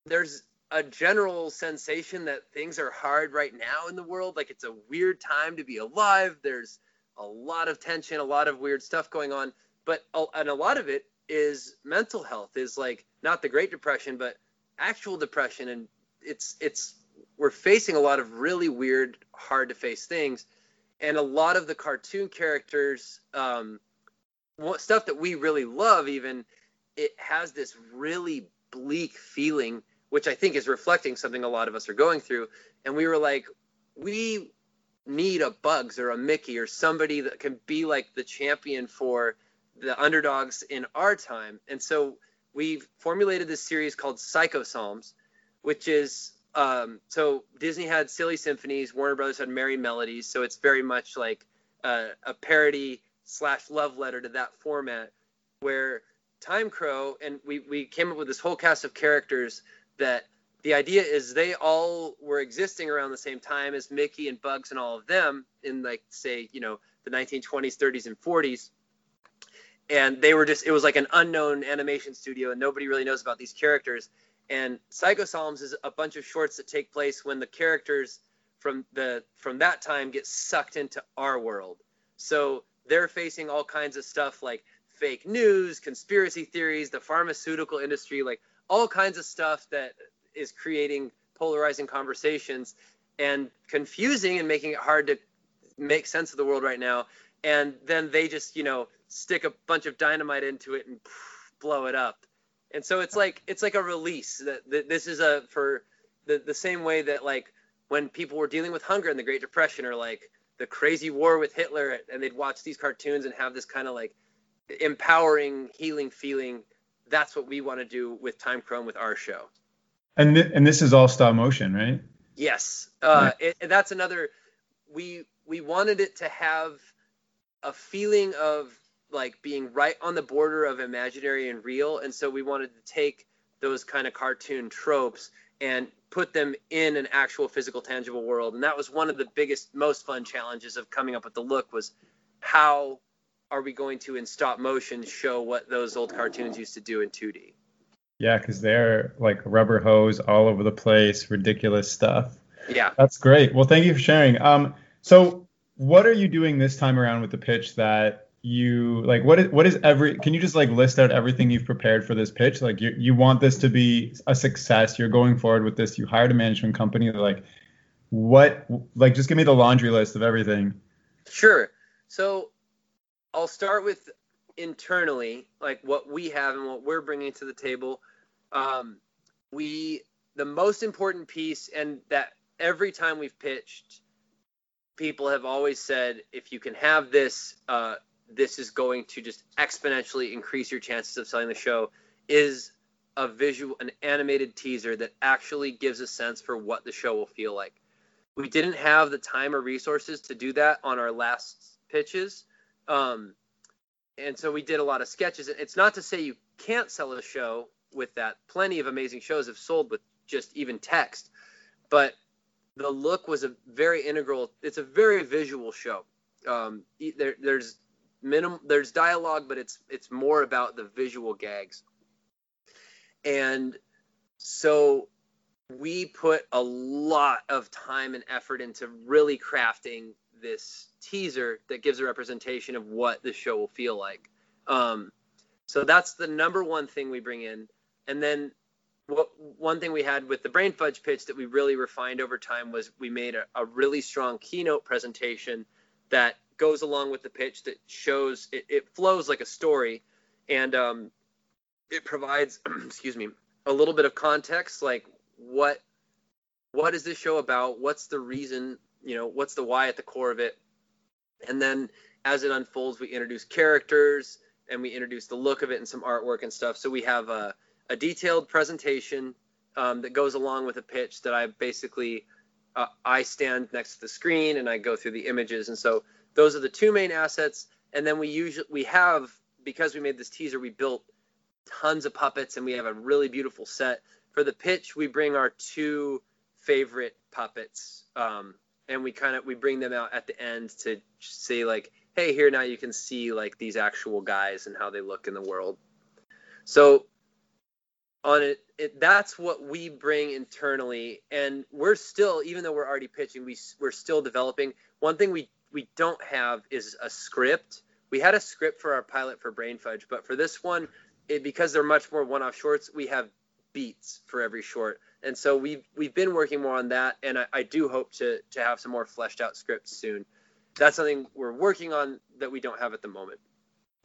there's a general sensation that things are hard right now in the world. Like it's a weird time to be alive. There's a lot of tension, a lot of weird stuff going on, but and a lot of it is mental health. Is like not the Great Depression, but actual depression, and it's it's we're facing a lot of really weird, hard to face things, and a lot of the cartoon characters, um, stuff that we really love, even it has this really bleak feeling, which I think is reflecting something a lot of us are going through. And we were like, we need a Bugs or a Mickey or somebody that can be like the champion for the underdogs in our time. And so we formulated this series called Psycho Psalms, which is um, so Disney had silly symphonies, Warner Brothers had merry melodies, so it's very much like uh, a parody slash love letter to that format. Where Time Crow and we we came up with this whole cast of characters that the idea is they all were existing around the same time as Mickey and Bugs and all of them in like say you know the 1920s, 30s, and 40s. And they were just it was like an unknown animation studio and nobody really knows about these characters and Psycho Psalms is a bunch of shorts that take place when the characters from the from that time get sucked into our world. So they're facing all kinds of stuff like fake news, conspiracy theories, the pharmaceutical industry, like all kinds of stuff that is creating polarizing conversations and confusing and making it hard to make sense of the world right now. And then they just, you know, stick a bunch of dynamite into it and blow it up and so it's like it's like a release that, that this is a for the the same way that like when people were dealing with hunger in the Great Depression or like the crazy war with Hitler and they'd watch these cartoons and have this kind of like empowering healing feeling that's what we want to do with Time Crow with our show. And th- and this is all stop motion right? Yes. Uh it, that's another we we wanted it to have a feeling of like being right on the border of imaginary and real and so we wanted to take those kind of cartoon tropes and put them in an actual physical tangible world and that was one of the biggest most fun challenges of coming up with the look was how are we going to in stop motion show what those old cartoons used to do in 2d yeah because they're like rubber hose all over the place ridiculous stuff. Yeah. That's great. Well thank you for sharing. Um so what are you doing this time around with the pitch that you like what is what is every can you just like list out everything you've prepared for this pitch? Like you you want this to be a success. You're going forward with this. You hired a management company. Like what like just give me the laundry list of everything. Sure. So i'll start with internally like what we have and what we're bringing to the table. Um we the most important piece and that every time we've pitched people have always said if you can have this uh, this is going to just exponentially increase your chances of selling the show is a visual an animated teaser that actually gives a sense for what the show will feel like. We didn't have the time or resources to do that on our last pitches um, and so we did a lot of sketches. It's not to say you can't sell a show with that. Plenty of amazing shows have sold with just even text. But the look was a very integral it's a very visual show. Um, there, there's minimum there's dialogue but it's it's more about the visual gags. And so we put a lot of time and effort into really crafting this teaser that gives a representation of what the show will feel like. Um, so that's the number one thing we bring in. And then what one thing we had with the brain fudge pitch that we really refined over time was we made a, a really strong keynote presentation that goes along with the pitch that shows it, it flows like a story. And um, it provides excuse me a little bit of context like what what is this show about? What's the reason you know what's the why at the core of it? And then as it unfolds we introduce characters and we introduce the look of it and some artwork and stuff. So we have a, a detailed presentation um, that goes along with a pitch that i basically uh, i stand next to the screen and i go through the images. And so those are the two main assets. And then we usually we have because we made this teaser we built tons of puppets and we have a really beautiful set. For the pitch we bring our two favorite puppets um, and we kind of we bring them out at the end to say like hey here now you can see like these actual guys and how they look in the world. So on it, it that's what we bring internally and we're still even though we're already pitching we, we're still developing. One thing we we don't have is a script. We had a script for our pilot for Brain Fudge, but for this one, it, because they're much more one-off shorts, we have beats for every short, and so we've we've been working more on that, and I, I do hope to to have some more fleshed out scripts soon. That's something we're working on that we don't have at the moment.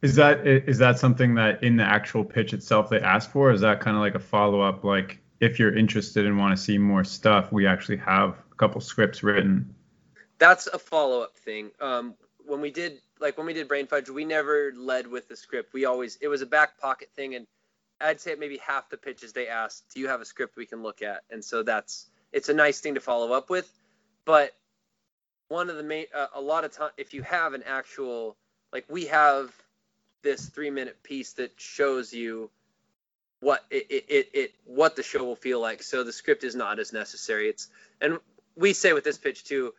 Is that is that something that in the actual pitch itself they ask for? Is that kind of like a follow up? Like if you're interested and want to see more stuff, we actually have a couple scripts written that's a follow up thing. Um, when we did like when we did Brain Fudge, we never led with the script. We always it was a back pocket thing, and I'd say maybe half the pitches they asked, "Do you have a script we can look at?" And so that's it's a nice thing to follow up with, but one of the main uh, a lot of time if you have an actual like we have this three minute piece that shows you what it, it, it, it what the show will feel like. So the script is not as necessary. It's and we say with this pitch too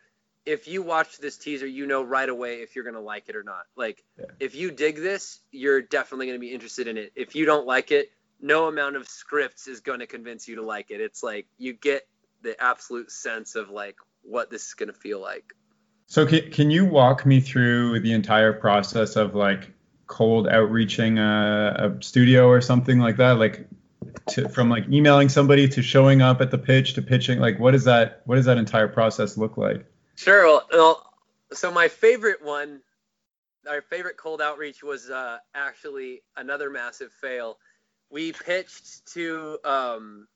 if you watch this teaser, you know right away if you're gonna like it or not. Like, yeah. if you dig this, you're definitely gonna be interested in it. If you don't like it, no amount of scripts is gonna convince you to like it. It's like you get the absolute sense of like what this is gonna feel like. So can, can you walk me through the entire process of like cold outreaching a, a studio or something like that? Like to, from like emailing somebody to showing up at the pitch to pitching, like what is that? What does that entire process look like? Sure. Well, well, so my favorite one, our favorite cold outreach was uh, actually another massive fail. we pitched to um,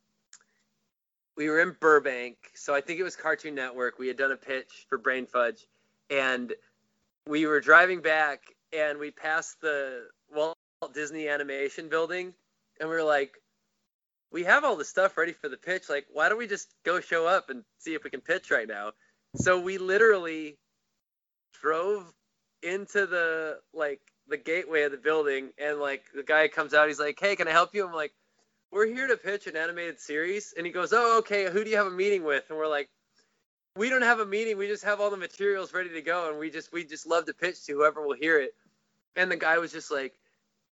we were in Burbank, so I think it was Cartoon Network. We had done a pitch for Brain Fudge, and we were driving back, and we passed the Walt Disney Animation Building, and we were like, we have all the stuff ready for the pitch. Like, why don't we just go show up and see if we can pitch right now? So we literally drove into the like the gateway of the building, and like the guy comes out, he's like, "Hey, can I help you?" I'm like, "We're here to pitch an animated series," and he goes, "Oh, okay. Who do you have a meeting with?" And we're like, "We don't have a meeting. We just have all the materials ready to go, and we just we just love to pitch to whoever will hear it." And the guy was just like,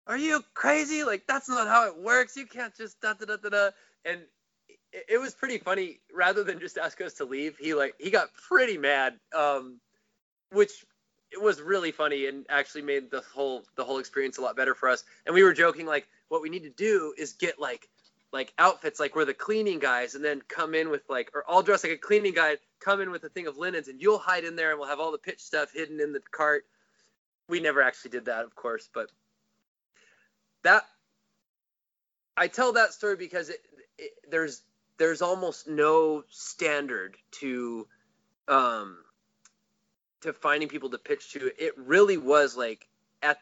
"Are you crazy? Like that's not how it works. You can't just da da da da da." And it, was pretty funny. Rather than just ask us to leave, he like he got pretty mad. Um, which it was really funny and actually made the whole the whole experience a lot better for us. And we were joking like, what we need to do is get like like outfits like we're the cleaning guys, and then come in with like, or all dressed like a cleaning guy, come in with a thing of linens, and you'll hide in there, and we'll have all the pitch stuff hidden in the cart. We never actually did that, of course, but that I tell that story because it, it, there's there's almost no standard to um, to finding people to pitch to, it really was like at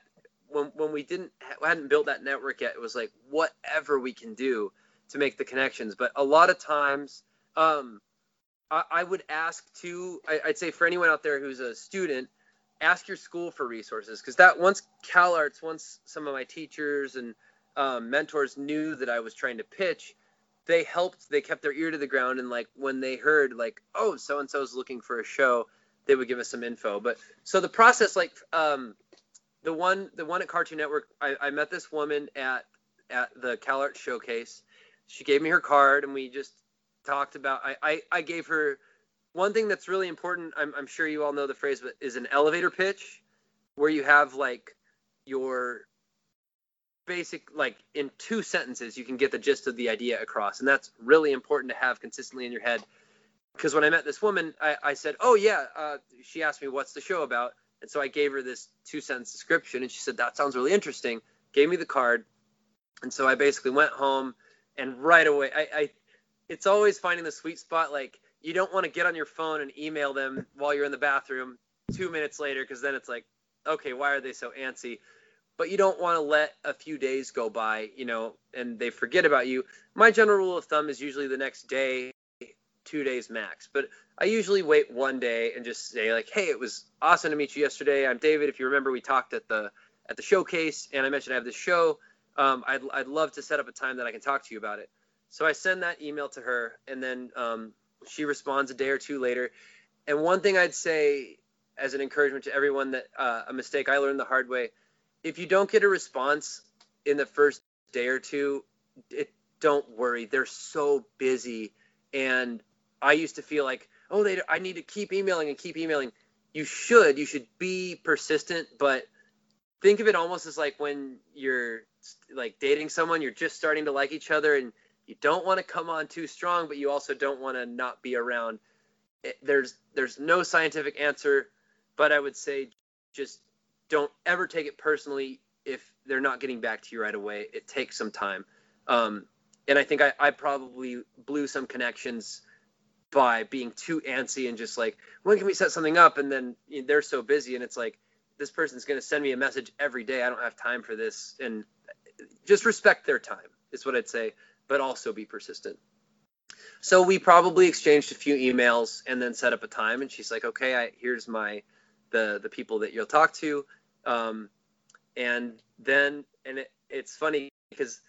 when when we didn't hadn't built that network yet, it was like whatever we can do to make the connections. But a lot of times, um, I, I would ask to I, I'd say for anyone out there who's a student, ask your school for resources because that once CalArts, once some of my teachers and um, mentors knew that I was trying to pitch, they helped. They kept their ear to the ground and like when they heard like, oh, so and so's looking for a show, they would give us some info. But so the process, like um, the one the one at Cartoon Network, I, I met this woman at at the CalArts showcase. She gave me her card, and we just talked about. I I, I gave her one thing that's really important. I'm, I'm sure you all know the phrase, but is an elevator pitch, where you have like your basic like in two sentences you can get the gist of the idea across and that's really important to have consistently in your head because when I met this woman, I, I said, "Oh yeah," uh, she asked me, "What's the show about?" And so I gave her this two sentence description, and she said, "That sounds really interesting." Gave me the card, and so I basically went home, and right away, I, I it's always finding the sweet spot. Like you don't want to get on your phone and email them while you're in the bathroom two minutes later, because then it's like, okay, why are they so antsy? But you don't want to let a few days go by, you know, and they forget about you. My general rule of thumb is usually the next day two days max. But I usually wait one day and just say like, "Hey, it was awesome to meet you yesterday. I'm David. If you remember, we talked at the at the showcase, and I mentioned I have this show. Um, I'd I'd love to set up a time that I can talk to you about it." So I send that email to her, and then um, she responds a day or two later. And one thing I'd say as an encouragement to everyone that uh, a mistake I learned the hard way: if you don't get a response in the first day or two, it, don't worry. They're so busy, and I used to feel like, oh, they, I need to keep emailing and keep emailing. You should, you should be persistent, but think of it almost as like when you're like dating someone, you're just starting to like each other and you don't want to come on too strong, but you also don't want to not be around. There's there's no scientific answer, but I would say just don't ever take it personally if they're not getting back to you right away. It takes some time. Um, and I think I, I probably blew some connections by being too antsy and just like, when can we set something up? And then you know, they're so busy, and it's like, this person's going to send me a message every day. I don't have time for this. And just respect their time, is what I'd say, but also be persistent. So we probably exchanged a few emails and then set up a time. And she's like, okay, I, here's my the the people that you'll talk to. Um, and then and it, it's funny because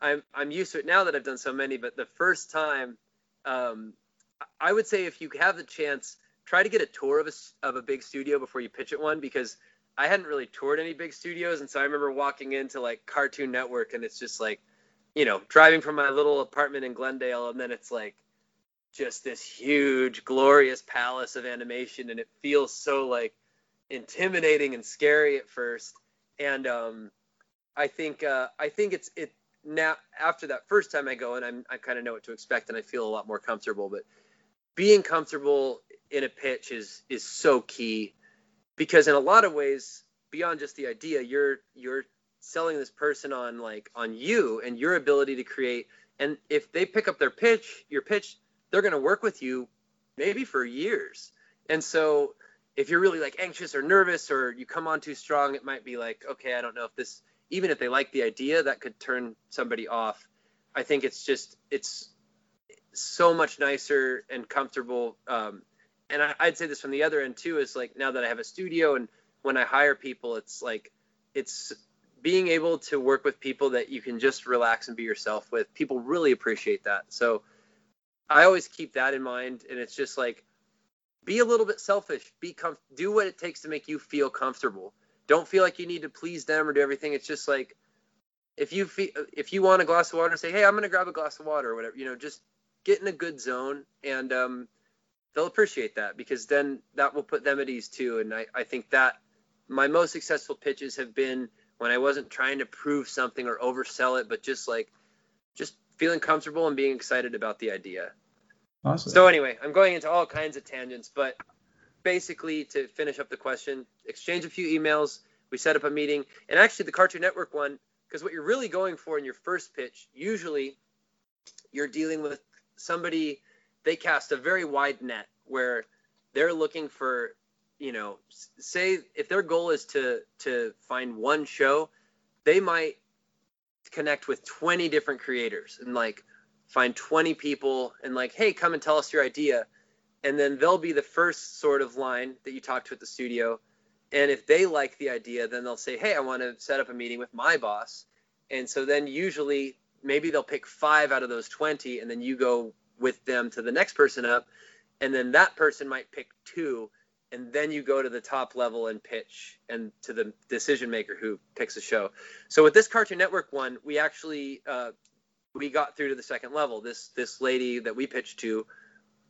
I'm I'm used to it now that I've done so many. But the first time um, I would say if you have the chance, try to get a tour of a, of a big studio before you pitch at one because I hadn't really toured any big studios, and so I remember walking into like Cartoon Network, and it's just like, you know, driving from my little apartment in Glendale, and then it's like just this huge, glorious palace of animation, and it feels so like intimidating and scary at first. And um, I think uh, I think it's it now after that first time I go and I'm I kind of know what to expect, and I feel a lot more comfortable. But being comfortable in a pitch is is so key because in a lot of ways beyond just the idea you're you're selling this person on like on you and your ability to create and if they pick up their pitch your pitch they're going to work with you maybe for years and so if you're really like anxious or nervous or you come on too strong it might be like okay i don't know if this even if they like the idea that could turn somebody off. I think it's just it's so much nicer and comfortable um, and I, i'd say this from the other end too is like now that i have a studio and when i hire people it's like it's being able to work with people that you can just relax and be yourself with. People really appreciate that. So i always keep that in mind and it's just like be a little bit selfish be com- do what it takes to make you feel comfortable. Don't feel like you need to please them or do everything. It's just like if you feel if you want a glass of water say hey i'm going to grab a glass of water or whatever you know just get in a good zone and um, they'll appreciate that because then that will put them at ease too. And I, I think that my most successful pitches have been when i wasn't trying to prove something or oversell it but just like just feeling comfortable and being excited about the idea Awesome. so anyway, I'm going into all kinds of tangents, but basically to finish up the question, exchange a few emails. We set up a meeting, and actually the Cartoon Network one, because what you're really going for in your first pitch, usually you're dealing with somebody. They cast a very wide net where they're looking for, you know, say if their goal is to to find one show, they might connect with 20 different creators and like find 20 people and like, hey, come and tell us your idea. And then they'll be the first sort of line that you talk to at the studio. And if they like the idea, then they'll say, hey, I want to set up a meeting with my boss. And so then usually maybe they'll pick five out of those 20 and then you go with them to the next person up. And then that person might pick two. And then you go to the top level and pitch and to the decision maker who picks a show. So with this Cartoon Network one, we actually uh, we got through to the second level. This this lady that we pitched to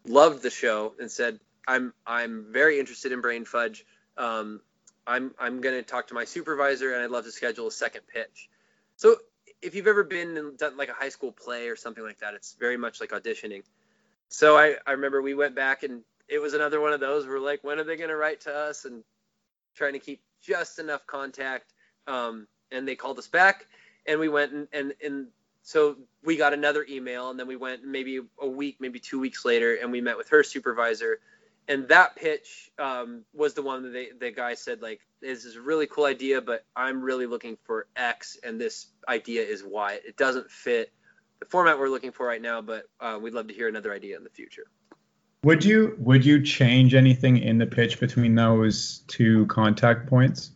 loved the show and said, "I'm I'm very interested in Brain Fudge. Um, I'm I'm going to talk to my supervisor and I'd love to schedule a second pitch." So if you've ever been and done like a high school play or something like that, it's very much like auditioning. So I I remember we went back and it was another one of those. We're like, when are they going to write to us? And trying to keep just enough contact. Um, and they called us back and we went and, and, and so we got another email and then we went maybe a week maybe two weeks later and we met with her supervisor. And that pitch um, was the one that they, the guy said like this is a really cool idea but i'm really looking for x and this idea is y. It doesn't fit the format we're looking for right now but uh, we'd love to hear another idea in the future. Would you would you change anything in the pitch between those two contact points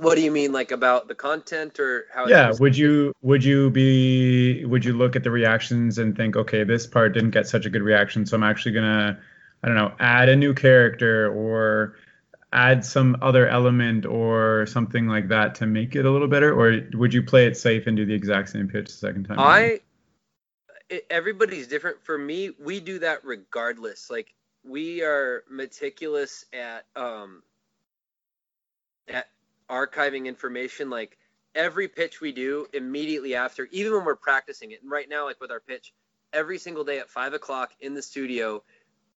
what do you mean, like about the content or how? Yeah, would you would you be would you look at the reactions and think, okay, this part didn't get such a good reaction, so I'm actually gonna, I don't know, add a new character or add some other element or something like that to make it a little better, or would you play it safe and do the exact same pitch the second time? I it, everybody's different. For me, we do that regardless. Like we are meticulous at um at archiving information like every pitch we do immediately after even when we're practicing it. And right now like with our pitch every single day at five o'clock in the studio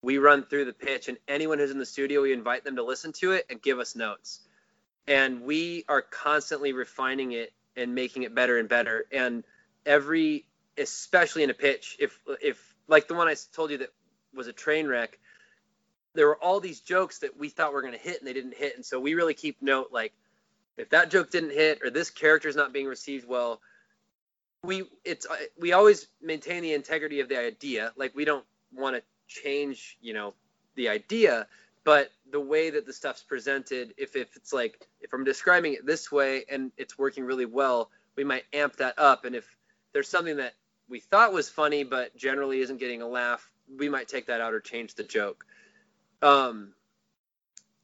we run through the pitch and anyone who's in the studio we invite them to listen to it and give us notes. And we are constantly refining it and making it better and better. And every especially in a pitch if if like the one i told you that was a train wreck there were all these jokes that we thought were going to hit and they didn't hit. And so we really keep note like if that joke didn't hit or this character is not being received well we it's uh, we always maintain the integrity of the idea. Like we don't want to change you know the idea but the way that the stuff's presented if, if it's like if i'm describing it this way and it's working really well we might amp that up. And if there's something that we thought was funny but generally isn't getting a laugh we might take that out or change the joke. Um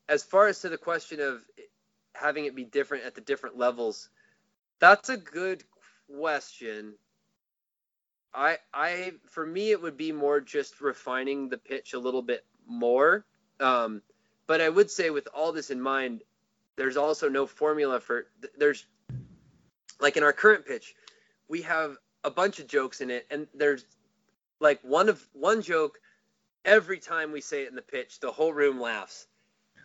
as far as to the question of having it be different at the different levels? That's a good question. I I for me it would be more just refining the pitch a little bit more. Um, but I would say with all this in mind, there's also no formula for there's like in our current pitch, we have a bunch of jokes in it, and there's like one of one joke every time we say it in the pitch, the whole room laughs.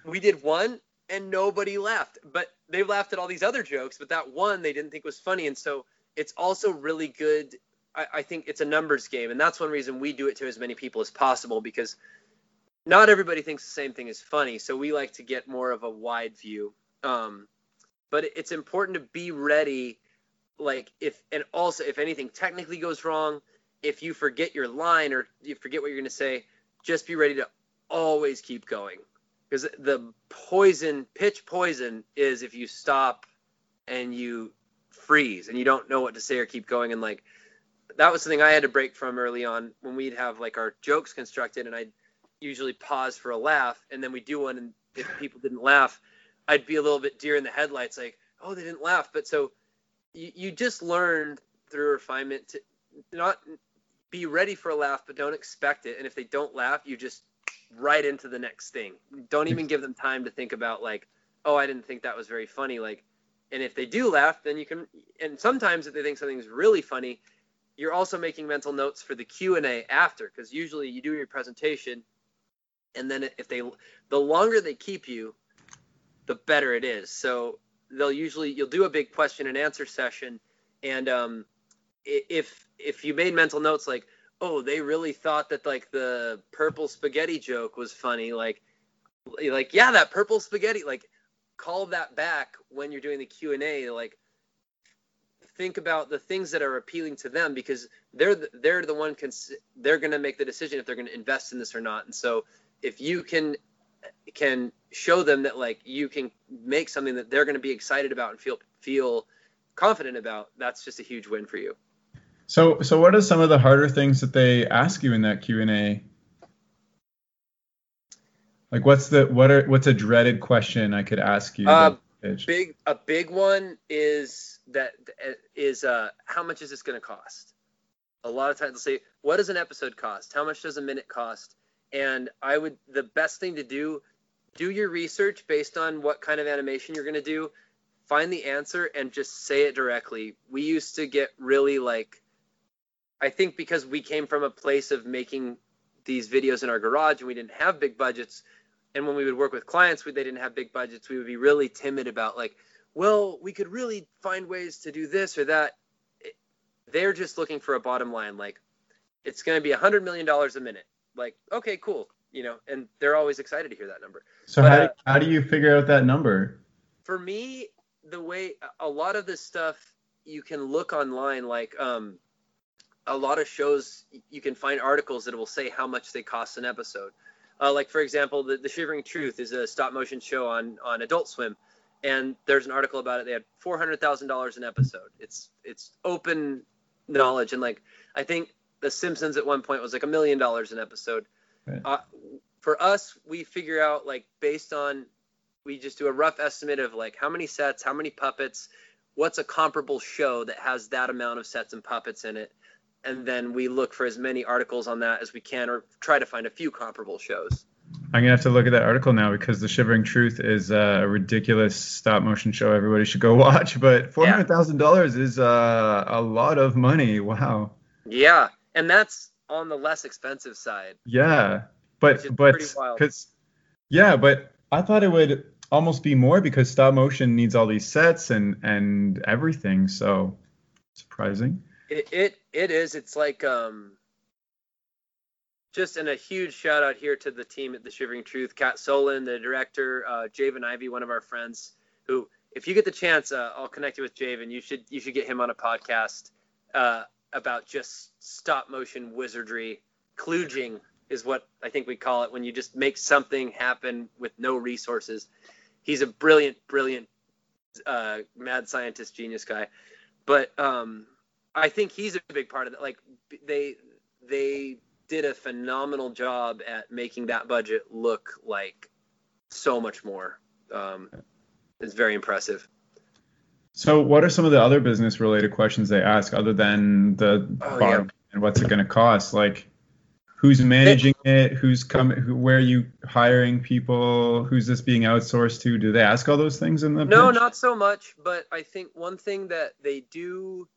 We did one and nobody laughed. But they laughed at all these other jokes, but that one they didn't think was funny. And so it's also really good. I, I think it's a numbers game, and that's one reason we do it to as many people as possible because not everybody thinks the same thing is funny. So we like to get more of a wide view. Um, but it's important to be ready like if and also if anything technically goes wrong if you forget your line or you forget what you're going to say just be ready to always keep going because the poison pitch poison is if you stop and you freeze and you don't know what to say or keep going and like that was something i had to break from early on when we'd have like our jokes constructed and i'd usually pause for a laugh and then we do one and if people didn't laugh i'd be a little bit deer in the headlights like oh they didn't laugh but so you, you just learn through refinement to not be ready for a laugh, but don't expect it. And if they don't laugh, you just right into the next thing. Don't even give them time to think about like, oh, I didn't think that was very funny. Like, and if they do laugh, then you can. And sometimes if they think something's really funny, you're also making mental notes for the Q and A after, because usually you do your presentation, and then if they, the longer they keep you, the better it is. So they'll usually you'll do a big question and answer session, and um, if if you made mental notes like oh they really thought that like the purple spaghetti joke was funny. Like like yeah that purple spaghetti like call that back when you're doing the q&a like think about the things that are appealing to them because they're the, they're the one cons- they're going to make the decision if they're going to invest in this or not. And so if you can can show them that like you can make something that they're going to be excited about and feel feel confident about that's just a huge win for you so, so what are some of the harder things that they ask you in that Q and A? Like, what's the what are what's a dreaded question I could ask you? Uh, big a big one is that is uh, how much is this going to cost? A lot of times they'll say, what does an episode cost? How much does a minute cost? And I would the best thing to do, do your research based on what kind of animation you're going to do. Find the answer and just say it directly. We used to get really like I think because we came from a place of making these videos in our garage and we didn't have big budgets, and when we would work with clients, we, they didn't have big budgets, we would be really timid about like, well, we could really find ways to do this or that. They're just looking for a bottom line, like it's going to be a hundred million dollars a minute. Like, okay, cool, you know, and they're always excited to hear that number. So but, how, do, uh, how do you figure out that number? For me, the way a lot of this stuff you can look online, like um, a lot of shows you can find articles that will say how much they cost an episode. Uh, like for example, the, the Shivering Truth is a stop motion show on on Adult Swim, and there's an article about it. They had four hundred thousand dollars an episode. It's it's open knowledge, and like I think The Simpsons at one point was like a million dollars an episode. Right. Uh, for us, we figure out like based on we just do a rough estimate of like how many sets, how many puppets, what's a comparable show that has that amount of sets and puppets in it and then we look for as many articles on that as we can or try to find a few comparable shows. I'm gonna have to look at that article now because The Shivering Truth is a ridiculous stop motion show. Everybody should go watch. But four hundred thousand yeah. dollars is uh, a lot of money. Wow. Yeah, and that's on the less expensive side. Yeah, but but because yeah, but I thought it would almost be more because stop motion needs all these sets and and everything. So surprising. It, it it is. It's like um, just and a huge shout out here to the team at the Shivering Truth, Cat Solen, the director, uh, Javen Ivy, one of our friends. Who, if you get the chance, uh, I'll connect you with Javen. You should you should get him on a podcast uh, about just stop motion wizardry. Kludging is what I think we call it when you just make something happen with no resources. He's a brilliant, brilliant uh, mad scientist genius guy. But um, I think he's a big part of that. Like they they did a phenomenal job at making that budget look like so much more. Um, it's very impressive. So, what are some of the other business related questions they ask other than the oh, bottom yeah. and what's it going to cost? Like, who's managing it? Who's coming? Who, where are you hiring people? Who's this being outsourced to? Do they ask all those things in the? No, pitch? not so much. But I think one thing that they do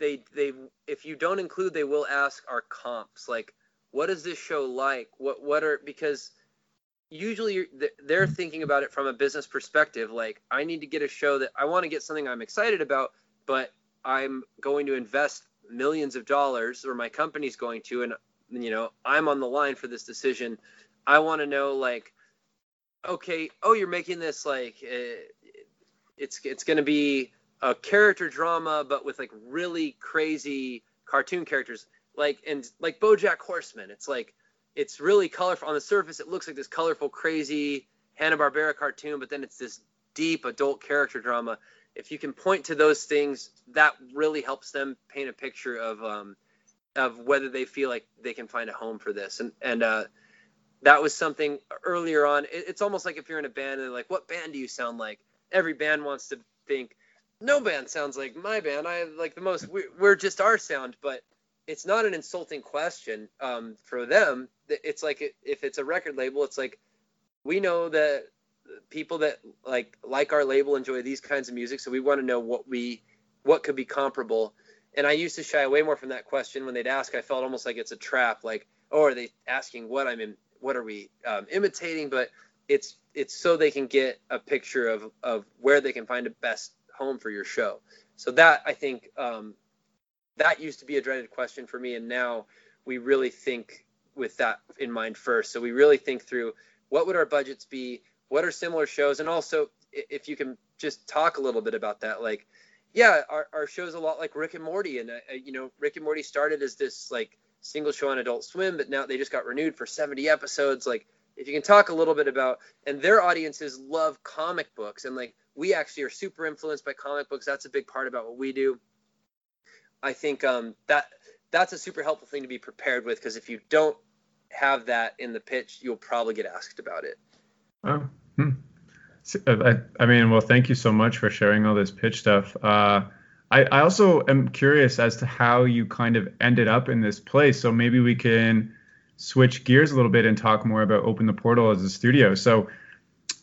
they they if you don't include they will ask our comps like what is this show like what what are because usually they're thinking about it from a business perspective. Like, I need to get a show that I want to get something I'm excited about, but I'm going to invest millions of dollars, or my company's going to, and you know, I'm on the line for this decision. I want to know, like, okay, oh, you're making this like, uh, it's it's going to be a character drama, but with like really crazy cartoon characters, like and like BoJack Horseman. It's like it's really colorful on the surface. It looks like this colorful, crazy Hanna Barbera cartoon, but then it's this deep adult character drama. If you can point to those things, that really helps them paint a picture of um, of whether they feel like they can find a home for this. And and uh, that was something earlier on. It, it's almost like if you're in a band and they're like, what band do you sound like? Every band wants to think, no band sounds like my band. I like the most. We're, we're just our sound, but it's not an insulting question um, for them. It's like if it's a record label, it's like we know that people that like like our label enjoy these kinds of music, so we want to know what we what could be comparable. And I used to shy away more from that question when they'd ask. I felt almost like it's a trap, like oh, are they asking what I'm in? What are we um, imitating? But it's it's so they can get a picture of of where they can find a best home for your show. So that I think um, that used to be a dreaded question for me, and now we really think with that in mind first. So we really think through what would our budgets be, what are similar shows, and also if you can just talk a little bit about that, like yeah, our, our show's a lot like Rick and Morty, and uh, uh you know Rick and Morty started as this like single show on Adult Swim, but now they just got renewed for 70 episodes. Like if you can talk a little bit about, and their audiences love comic books, and like we actually are super influenced by comic books. That's a big part about what we do. I think um, that that's a super helpful thing to be prepared with because if you don't have that in the pitch, you'll probably get asked about it. Oh, hmm. I, I, mean, well, thank you so much for sharing all this pitch stuff. Uh, I, I also am curious as to how you kind of ended up in this place. So maybe we can switch gears a little bit and talk more about Open the Portal as a studio. So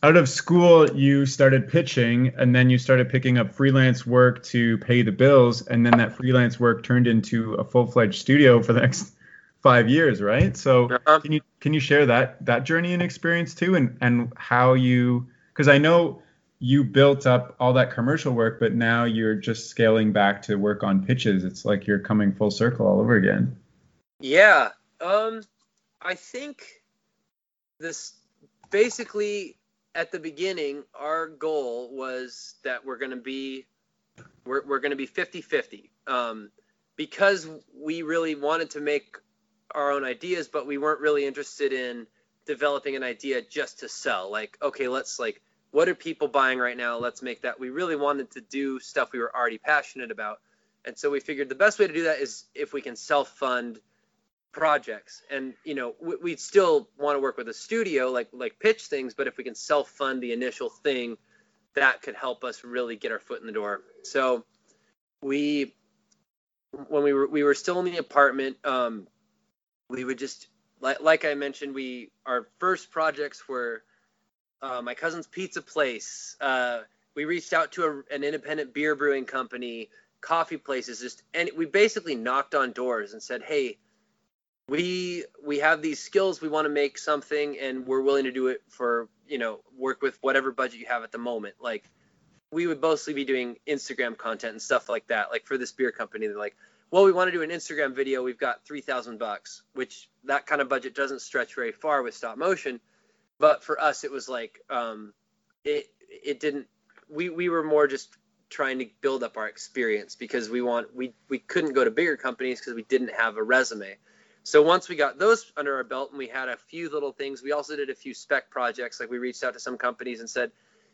out of school you started pitching and then you started picking up freelance work to pay the bills and then that freelance work turned into a full-fledged studio for the next five years right? So uh-huh. can you can you share that that journey and experience too and and how you because i know you built up all that commercial work but now you're just scaling back to work on pitches. It's like you're coming full circle all over again. Yeah um i think this basically at the beginning, our goal was that we're going to be we're, we're going to be 50 50 um, because we really wanted to make our own ideas, but we weren't really interested in developing an idea just to sell. Like, okay, let's like, what are people buying right now? Let's make that. We really wanted to do stuff we were already passionate about. And so we figured the best way to do that is if we can self fund projects. And you know we, would still want to work with a studio like like pitch things but if we can self fund the initial thing that could help us really get our foot in the door. So we when we were we were still in the apartment um we would just like like i mentioned we our first projects were uh, my cousin's pizza place. Uh, we reached out to a, an independent beer brewing company coffee places just and we basically knocked on doors and said hey we we have these skills we want to make something and we're willing to do it for you know work with whatever budget you have at the moment. Like we would mostly be doing instagram content and stuff like that like for this beer company. They're like well we want to do an instagram video we've got 3000 bucks which that kind of budget doesn't stretch very far with stop motion but for us it was like um it it didn't we we were more just trying to build up our experience because we want we we couldn't go to bigger companies because we didn't have a resume so once we got those under our belt and we had a few little things, we also did a few spec projects. Like we reached out to some companies and said,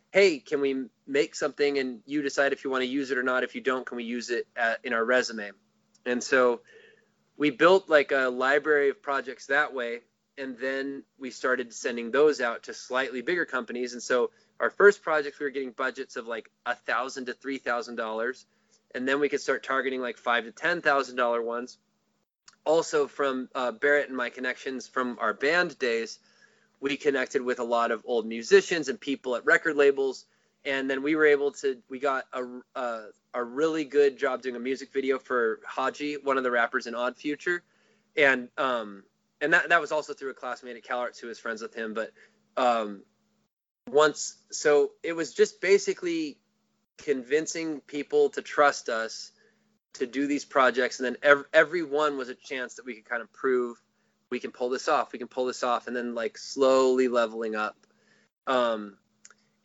"Hey, can we make something and you decide if you want to use it or not? If you don't, can we use it at, in our resume?" And so we built like a library of projects that way, and then we started sending those out to slightly bigger companies. And so our first projects we were getting budgets of like a thousand to three thousand dollars, and then we could start targeting like five to ten thousand dollar ones also from uh, Barrett and my connections from our band days, we connected with a lot of old musicians and people at record labels, and then we were able to. We got a a, a really good job doing a music video for Hodgy, one of the rappers in Odd Future, and um and that that was also through a classmate at CalArts who was friends with him. But um, once so it was just basically convincing people to trust us to do these projects and then every, every one was a chance that we could kind of prove we can pull this off we can pull this off and then like slowly leveling up. Um,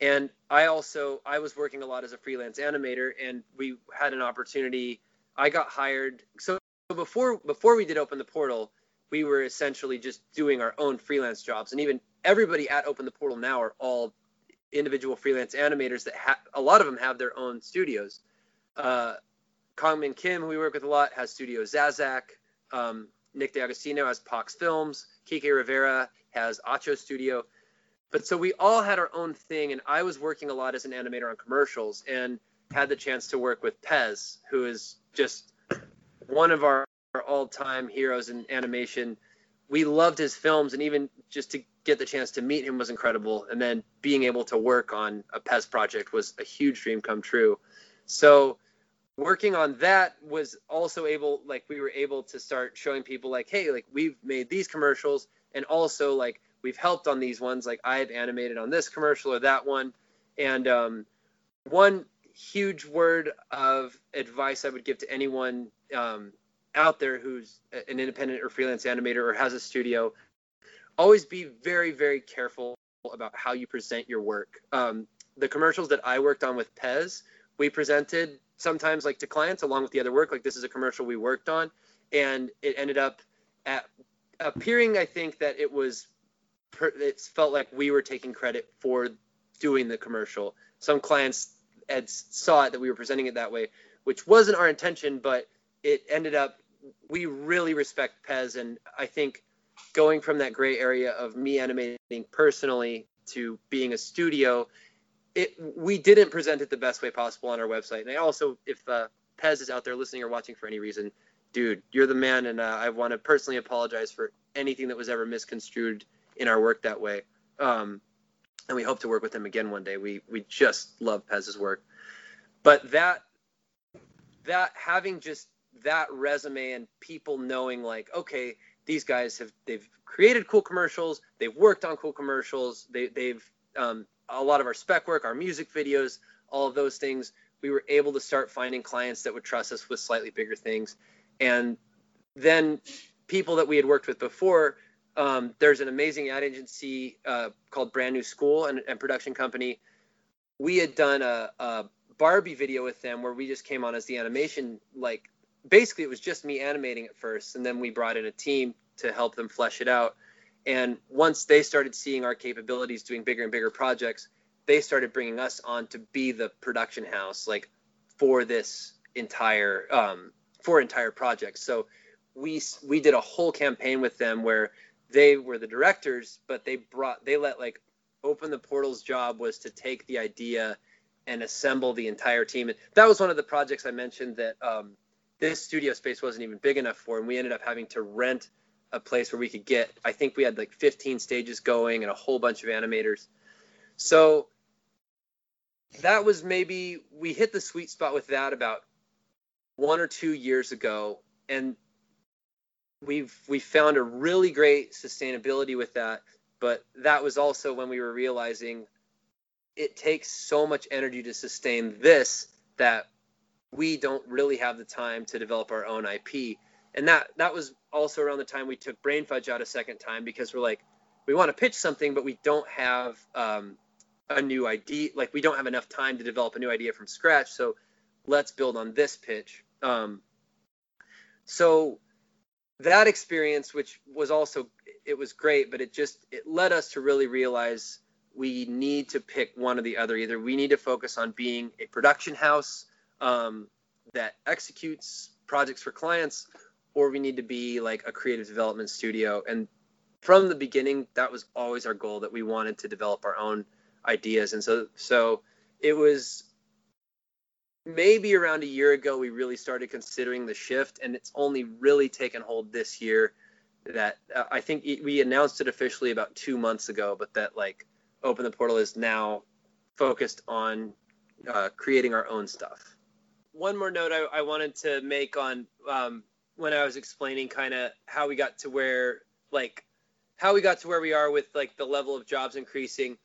and i also i was working a lot as a freelance animator and we had an opportunity i got hired so before before we did open the portal we were essentially just doing our own freelance jobs and even everybody at open the portal now are all individual freelance animators that ha- a lot of them have their own studios. Uh, Kongmin Kim, who we work with a lot, has Studio Zazak. Um, Nick D'Agostino has Pox Films. Kike Rivera has Acho Studio. But so we all had our own thing, and I was working a lot as an animator on commercials and had the chance to work with PES, who is just one of our, our all-time heroes in animation. We loved his films, and even just to get the chance to meet him was incredible. And then being able to work on a PES project was a huge dream come true. So working on that was also able like we were able to start showing people like hey like we've made these commercials and also like we've helped on these ones like i've animated on this commercial or that one. And um, one huge word of advice i would give to anyone um, out there who's an independent or freelance animator or has a studio always be very very careful about how you present your work. Um, the commercials that i worked on with PES we presented sometimes like to clients along with the other work like this is a commercial we worked on. And it ended up at appearing i think that it was it felt like we were taking credit for doing the commercial. Some clients had saw it that we were presenting it that way which wasn't our intention but it ended up we really respect PES. And i think going from that gray area of me animating personally to being a studio it we didn't present it the best way possible on our website. And I also, if uh, PES is out there listening or watching for any reason, dude, you're the man, and uh, I want to personally apologize for anything that was ever misconstrued in our work that way. Um, and we hope to work with him again one day. We we just love PES's work, but that that having just that resume and people knowing like, okay, these guys have they've created cool commercials, they've worked on cool commercials, they they've um, a lot of our spec work, our music videos, all of those things, we were able to start finding clients that would trust us with slightly bigger things. And then people that we had worked with before, um, there's an amazing ad agency uh, called Brand New School and, and, production company. We had done a, a Barbie video with them where we just came on as the animation, like basically it was just me animating at first, and then we brought in a team to help them flesh it out. And once they started seeing our capabilities doing bigger and bigger projects, they started bringing us on to be the production house, like for this entire um, for entire projects. So we we did a whole campaign with them where they were the directors, but they brought they let like open the portal's job was to take the idea and assemble the entire team. And that was one of the projects I mentioned that um, this studio space wasn't even big enough for, and we ended up having to rent a place where we could get i think we had like 15 stages going and a whole bunch of animators. So that was maybe we hit the sweet spot with that about one or two years ago and we've we found a really great sustainability with that but that was also when we were realizing it takes so much energy to sustain this that we don't really have the time to develop our own ip and that that was also around the time we took brain fudge out a second time because we're like we want to pitch something but we don't have um, a new idea like we don't have enough time to develop a new idea from scratch. So let's build on this pitch. Um, so that experience which was also it was great but it just it led us to really realize we need to pick one or the other. Either we need to focus on being a production house um, that executes projects for clients or we need to be like a creative development studio. And from the beginning, that was always our goal that we wanted to develop our own ideas. And so, so it was maybe around a year ago we really started considering the shift, and it's only really taken hold this year. That uh, I think we announced it officially about two months ago, but that like Open the Portal is now focused on uh, creating our own stuff. One more note I, I wanted to make on um, when I was explaining kind of how we got to where like how we got to where we are with like the level of jobs increasing.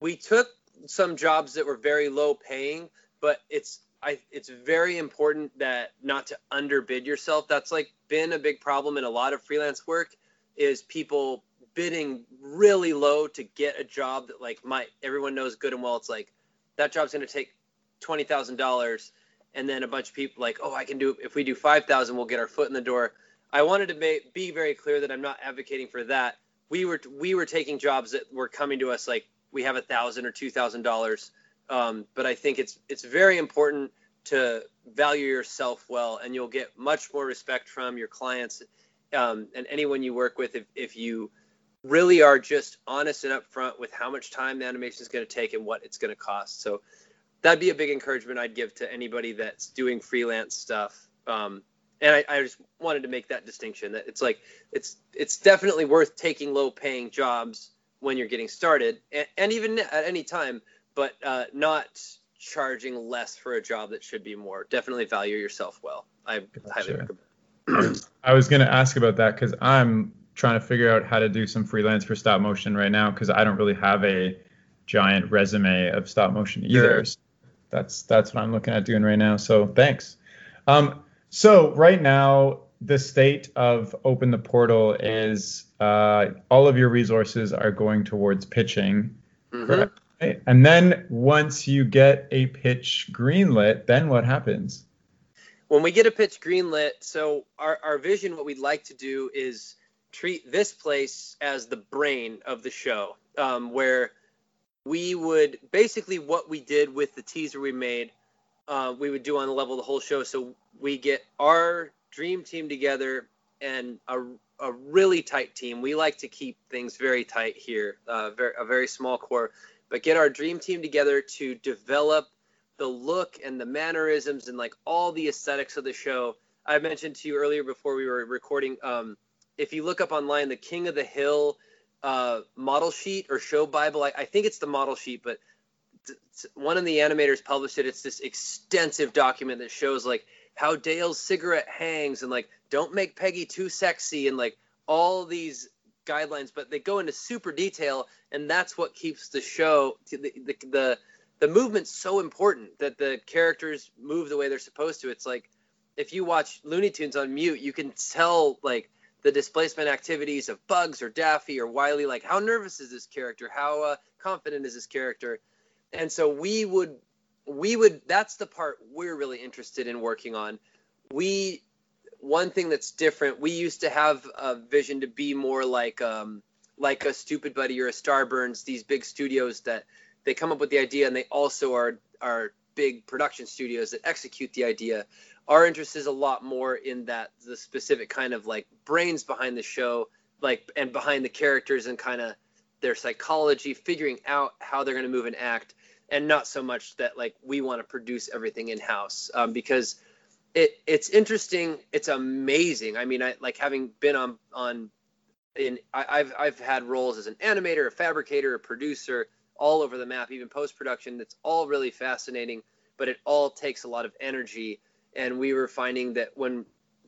We took some jobs that were very low paying, but it's I it's very important that not to underbid yourself. That's like been a big problem in a lot of freelance work is people bidding really low to get a job that like my everyone knows good and well it's like that job's going to take twenty thousand dollars and then a bunch of people like oh I can do if we do five thousand we'll get our foot in the door. I wanted to be very clear that I'm not advocating for that. We were we were taking jobs that were coming to us like we have a thousand or two thousand dollars um, but I think it's it's very important to value yourself well, and you'll get much more respect from your clients um, and anyone you work with if, if you really are just honest and upfront with how much time the animation is going to take and what it's going to cost. So that'd be a big encouragement I'd give to anybody that's doing freelance stuff. Um, and I, I, just wanted to make that distinction that it's like it's it's definitely worth taking low paying jobs when you're getting started and, and even at any time but uh, not charging less for a job that should be more. Definitely value yourself well. I gotcha. highly recommend. I was going to ask about that because I'm trying to figure out how to do some freelance for stop motion right now because I don't really have a giant resume of stop motion either. Sure. That's that's what I'm looking at doing right now. So thanks. Um, so right now the state of Open the Portal is uh, all of your resources are going towards pitching. Mm-hmm. And then once you get a pitch greenlit, then what happens? When we get a pitch greenlit, so our, our vision, what we'd like to do is treat this place as the brain of the show, um, where we would basically what we did with the teaser we made, uh, we would do on the level of the whole show. So we get our dream team together and a, a really tight team. We like to keep things very tight here, uh, very, a very small core but get our dream team together to develop the look and the mannerisms and like all the aesthetics of the show. I mentioned to you earlier before we were recording. Um, if you look up online, the King of the Hill uh, model sheet or show Bible, I, I think it's the model sheet, but one of the animators published it. It's this extensive document that shows like how Dale's cigarette hangs and like don't make Peggy too sexy and like all these guidelines, but they go into super detail, and that's what keeps the show the the the, the movement's so important that the characters move the way they're supposed to. It's like if you watch Looney Tunes on mute, you can tell like the displacement activities of Bugs or Daffy or Wile. Like how nervous is this character? How uh, confident is this character? And so we would we would that's the part we're really interested in working on. We one thing that's different, we used to have a vision to be more like um, like a Stoopid Buddy or a Starburns, these big studios that they come up with the idea and they also are are big production studios that execute the idea. Our interest is a lot more in that the specific kind of like brains behind the show, like and behind the characters and kind of their psychology, figuring out how they're going to move and act, and not so much that like we want to produce everything in house um, because it it's interesting. It's amazing. I mean, I like having been on on in I, have I've had roles as an animator, a fabricator, a producer, all over the map, even post production. It's all really fascinating, but it all takes a lot of energy. And we were finding that when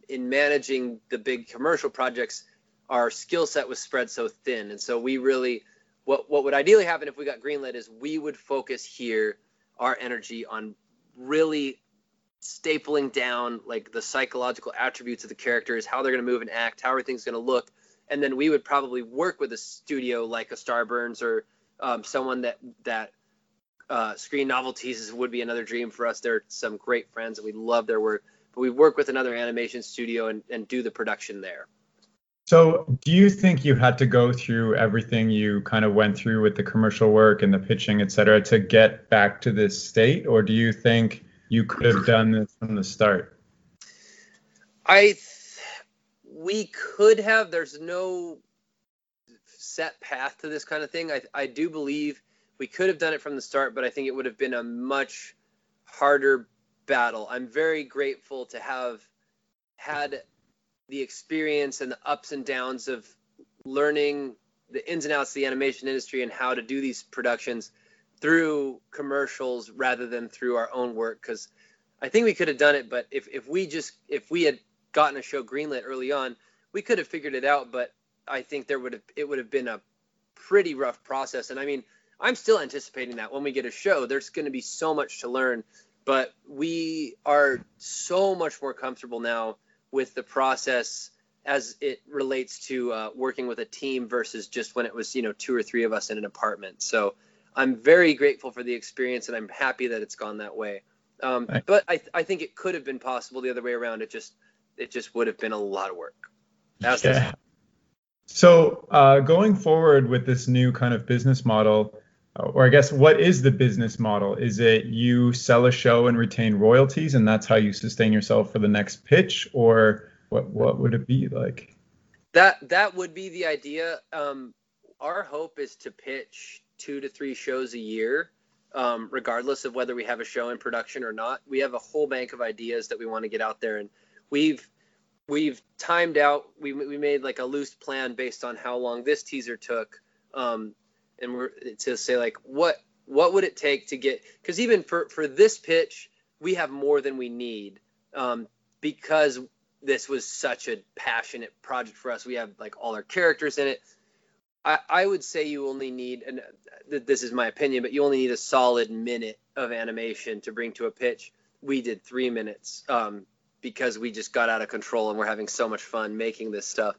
in managing the big commercial projects, our skill set was spread so thin. And so we really what what would ideally happen if we got greenlit is we would focus here our energy on really stapling down like the psychological attributes of the characters, how they're going to move and act, how everything's going to look, and then we would probably work with a studio like a Starburns or um, someone that that uh, Screen Novelties would be another dream for us. They're some great friends and we love their work, but we work with another animation studio and, and do the production there. So, do you think you had to go through everything you kind of went through with the commercial work and the pitching, et cetera, to get back to this state? Or do you think you could have done this from the start? I we could have. There's no set path to this kind of thing. I I do believe we could have done it from the start, but I think it would have been a much harder battle. I'm very grateful to have had the experience and the ups and downs of learning the ins and outs of the animation industry and how to do these productions through commercials rather than through our own work because I think we could have done it, but if, if we just if we had gotten a show greenlit early on, we could have figured it out. But I think there would have it would have been a pretty rough process. And I mean, I'm still anticipating that when we get a show, there's going to be so much to learn. But we are so much more comfortable now with the process as it relates to uh, working with a team versus just when it was you know two or three of us in an apartment. So I'm very grateful for the experience, and I'm happy that it's gone that way. Um, right. But I, I think it could have been possible the other way around. It just it just would have been a lot of work. yeah. So uh, going forward with this new kind of business model, or I guess what is the business model? Is it you sell a show and retain royalties, and that's how you sustain yourself for the next pitch, or what what would it be like? That that would be the idea. Um, our hope is to pitch two to three shows a year, um, regardless of whether we have a show in production or not. We have a whole bank of ideas that we want to get out there, and we've we've timed out. We we made like a loose plan based on how long this teaser took, um, and we're to say like what what would it take to get because even for for this pitch we have more than we need um, because this was such a passionate project for us. We have like all our characters in it. I, I would say you only need, and this is my opinion, but you only need a solid minute of animation to bring to a pitch. We did three minutes um, because we just got out of control and we're having so much fun making this stuff.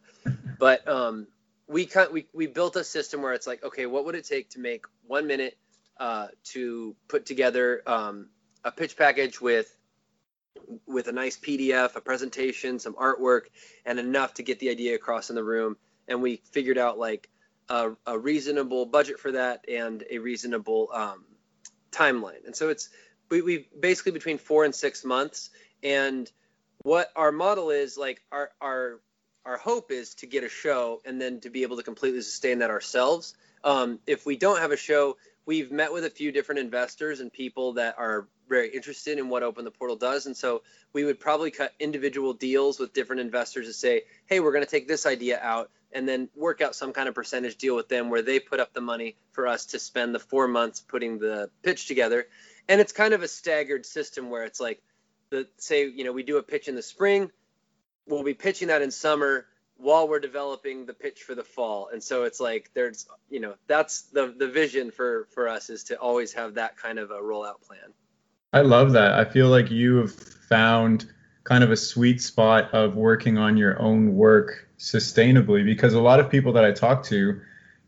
But um, we, we we built a system where it's like, okay, what would it take to make one minute uh, to put together um, a pitch package with with a nice PDF, a presentation, some artwork, and enough to get the idea across in the room. And we figured out like a, a reasonable budget for that and a reasonable um, timeline. And so it's we, we basically between four and six months. And what our model is like our our our hope is to get a show and then to be able to completely sustain that ourselves. Um, if we don't have a show, we've met with a few different investors and people that are very interested in what Open the Portal does. And so we would probably cut individual deals with different investors to say, hey, we're going to take this idea out and then work out some kind of percentage deal with them where they put up the money for us to spend the four months putting the pitch together. And it's kind of a staggered system where it's like, the say, you know, we do a pitch in the spring, we'll be pitching that in summer while we're developing the pitch for the fall. And so it's like there's, you know, that's the the vision for for us is to always have that kind of a rollout plan. I love that. I feel like you have found kind of a sweet spot of working on your own work sustainably because a lot of people that I talk to,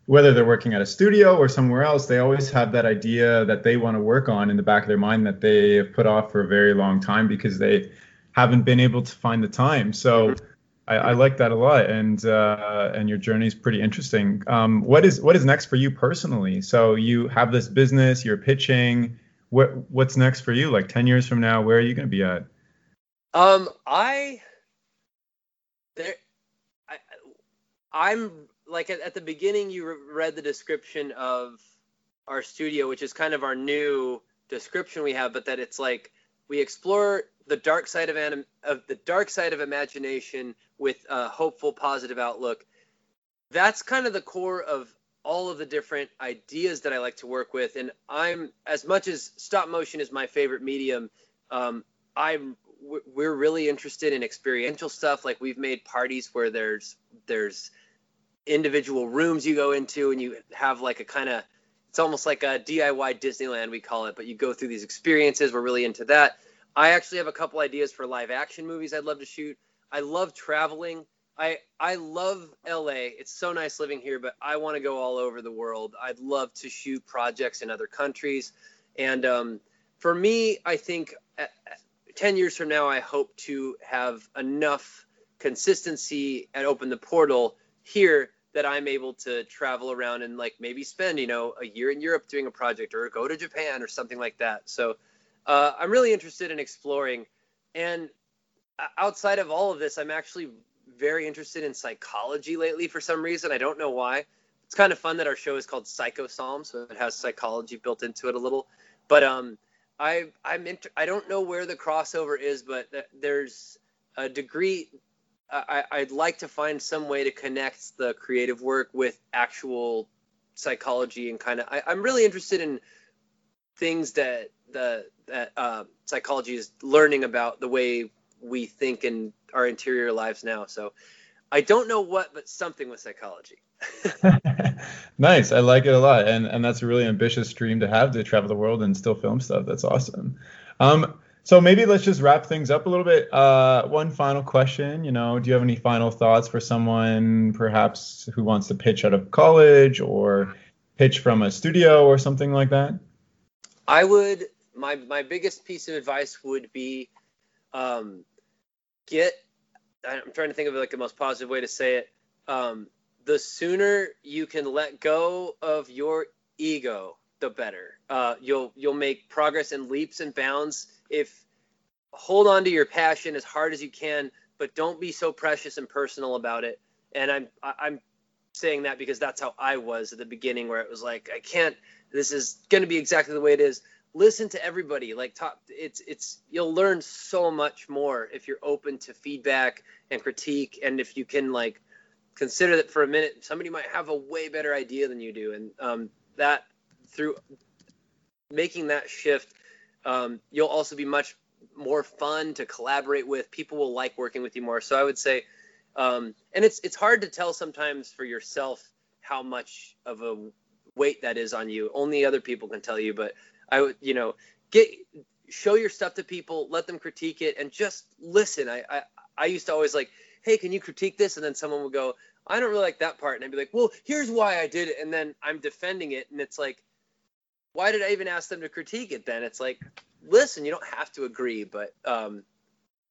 whether they're working at a studio or somewhere else, they always have that idea that they want to work on in the back of their mind that they have put off for a very long time because they haven't been able to find the time. So I, I like that a lot, and uh, and your journey is pretty interesting. Um, what is what is next for you personally? So you have this business, you're pitching what what's next for you? Like ten years from now, where are you going to be at? Um, I there, I, I'm like at, at the beginning. You re- read the description of our studio, which is kind of our new description we have, but that it's like we explore the dark side of, anim- of the dark side of imagination with a hopeful, positive outlook. That's kind of the core of all of the different ideas that I like to work with. And I'm as much as stop motion is my favorite medium. Um, I'm we're really interested in experiential stuff. Like we've made parties where there's there's individual rooms you go into and you have like a kind of it's almost like a DIY Disneyland we call it, but you go through these experiences. We're really into that. I actually have a couple ideas for live action movies I'd love to shoot. I love traveling. I I love LA. It's so nice living here, but I want to go all over the world. I'd love to shoot projects in other countries, and um, for me, I think at, at ten years from now, I hope to have enough consistency and open the portal here that I'm able to travel around and like maybe spend you know a year in Europe doing a project or go to Japan or something like that. So uh, I'm really interested in exploring, and outside of all of this, I'm actually very interested in psychology lately for some reason. I don't know why. It's kind of fun that our show is called Psycho Psalm, so it has psychology built into it a little. But um, I I'm inter- I don't know where the crossover is, but th- there's a degree. I, I'd like to find some way to connect the creative work with actual psychology and kind of. I'm really interested in things that the that uh, psychology is learning about the way we think in our interior lives now. So I don't know what, but something with psychology. nice. I like it a lot. And and that's a really ambitious dream to have to travel the world and still film stuff. That's awesome. Um, so maybe let's just wrap things up a little bit. Uh, one final question, you know, do you have any final thoughts for someone perhaps who wants to pitch out of college or pitch from a studio or something like that? I would my my biggest piece of advice would be um, get I'm trying to think of like the most positive way to say it. Um, the sooner you can let go of your ego, the better. Uh, you'll you'll make progress in leaps and bounds if hold on to your passion as hard as you can, but don't be so precious and personal about it. And I'm I'm saying that because that's how I was at the beginning, where it was like I can't. This is going to be exactly the way it is. Listen to everybody. Like talk. It's it's you'll learn so much more if you're open to feedback and critique, and if you can like consider that for a minute somebody might have a way better idea than you do, and um, that through making that shift um, you'll also be much more fun to collaborate with. People will like working with you more. So I would say, um, and it's it's hard to tell sometimes for yourself how much of a weight that is on you. Only other people can tell you. But I would, you know, get show your stuff to people, let them critique it, and just listen. I I, I used to always like, hey, can you critique this? And then someone would go, I don't really like that part, and I'd be like, well, here's why I did it, and then I'm defending it, and it's like why did I even ask them to critique it then? It's like, listen, you don't have to agree, but um,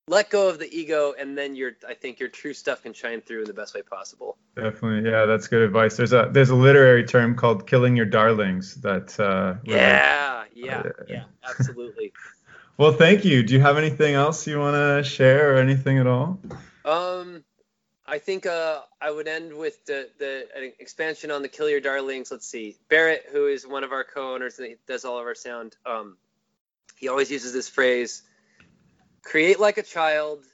let go of the ego, and then your I think your true stuff can shine through in the best way possible. Definitely, yeah, that's good advice. There's a there's a literary term called killing your darlings. That uh, yeah, yeah, uh, yeah, absolutely. well, thank you. Do you have anything else you want to share or anything at all? Um, I think uh, I would end with the, the expansion on the Kill Your Darlings. Let's see. Barrett, who is one of our co-owners and does all of our sound, um, he always uses this phrase: "Create like a child,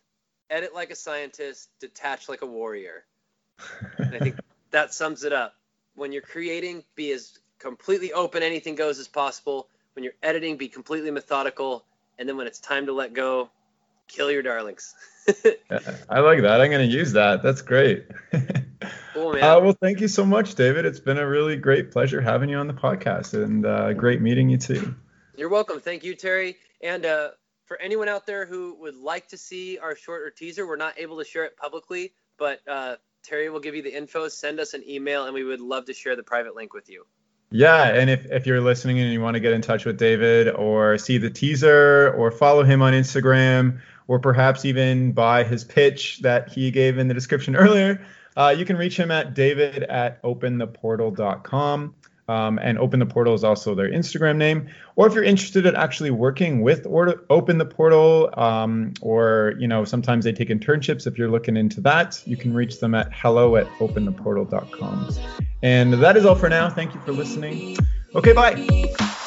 edit like a scientist, detach like a warrior." and I think that sums it up. When you're creating, be as completely open, anything goes as possible. When you're editing, be completely methodical. And then when it's time to let go, kill your darlings. I like that. I'm going to use that. That's great. cool, man. Uh, well, thank you so much, David. It's been a really great pleasure having you on the podcast and uh, great meeting you too. You're welcome. Thank you, Terry. And uh, for anyone out there who would like to see our short or teaser, we're not able to share it publicly, but uh, Terry will give you the info. Send us an email, and we would love to share the private link with you. Yeah, and if, if you're listening and you want to get in touch with David or see the teaser or follow him on Instagram or perhaps even buy his pitch that he gave in the description earlier, uh, you can reach him at david at opentheportal.com. Um, and Open the Portal is also their Instagram name. Or if you're interested in actually working with or- Open the Portal, um, or you know sometimes they take internships. If you're looking into that, you can reach them at hello at opentheportal.com. And that is all for now. Thank you for listening. Okay, bye.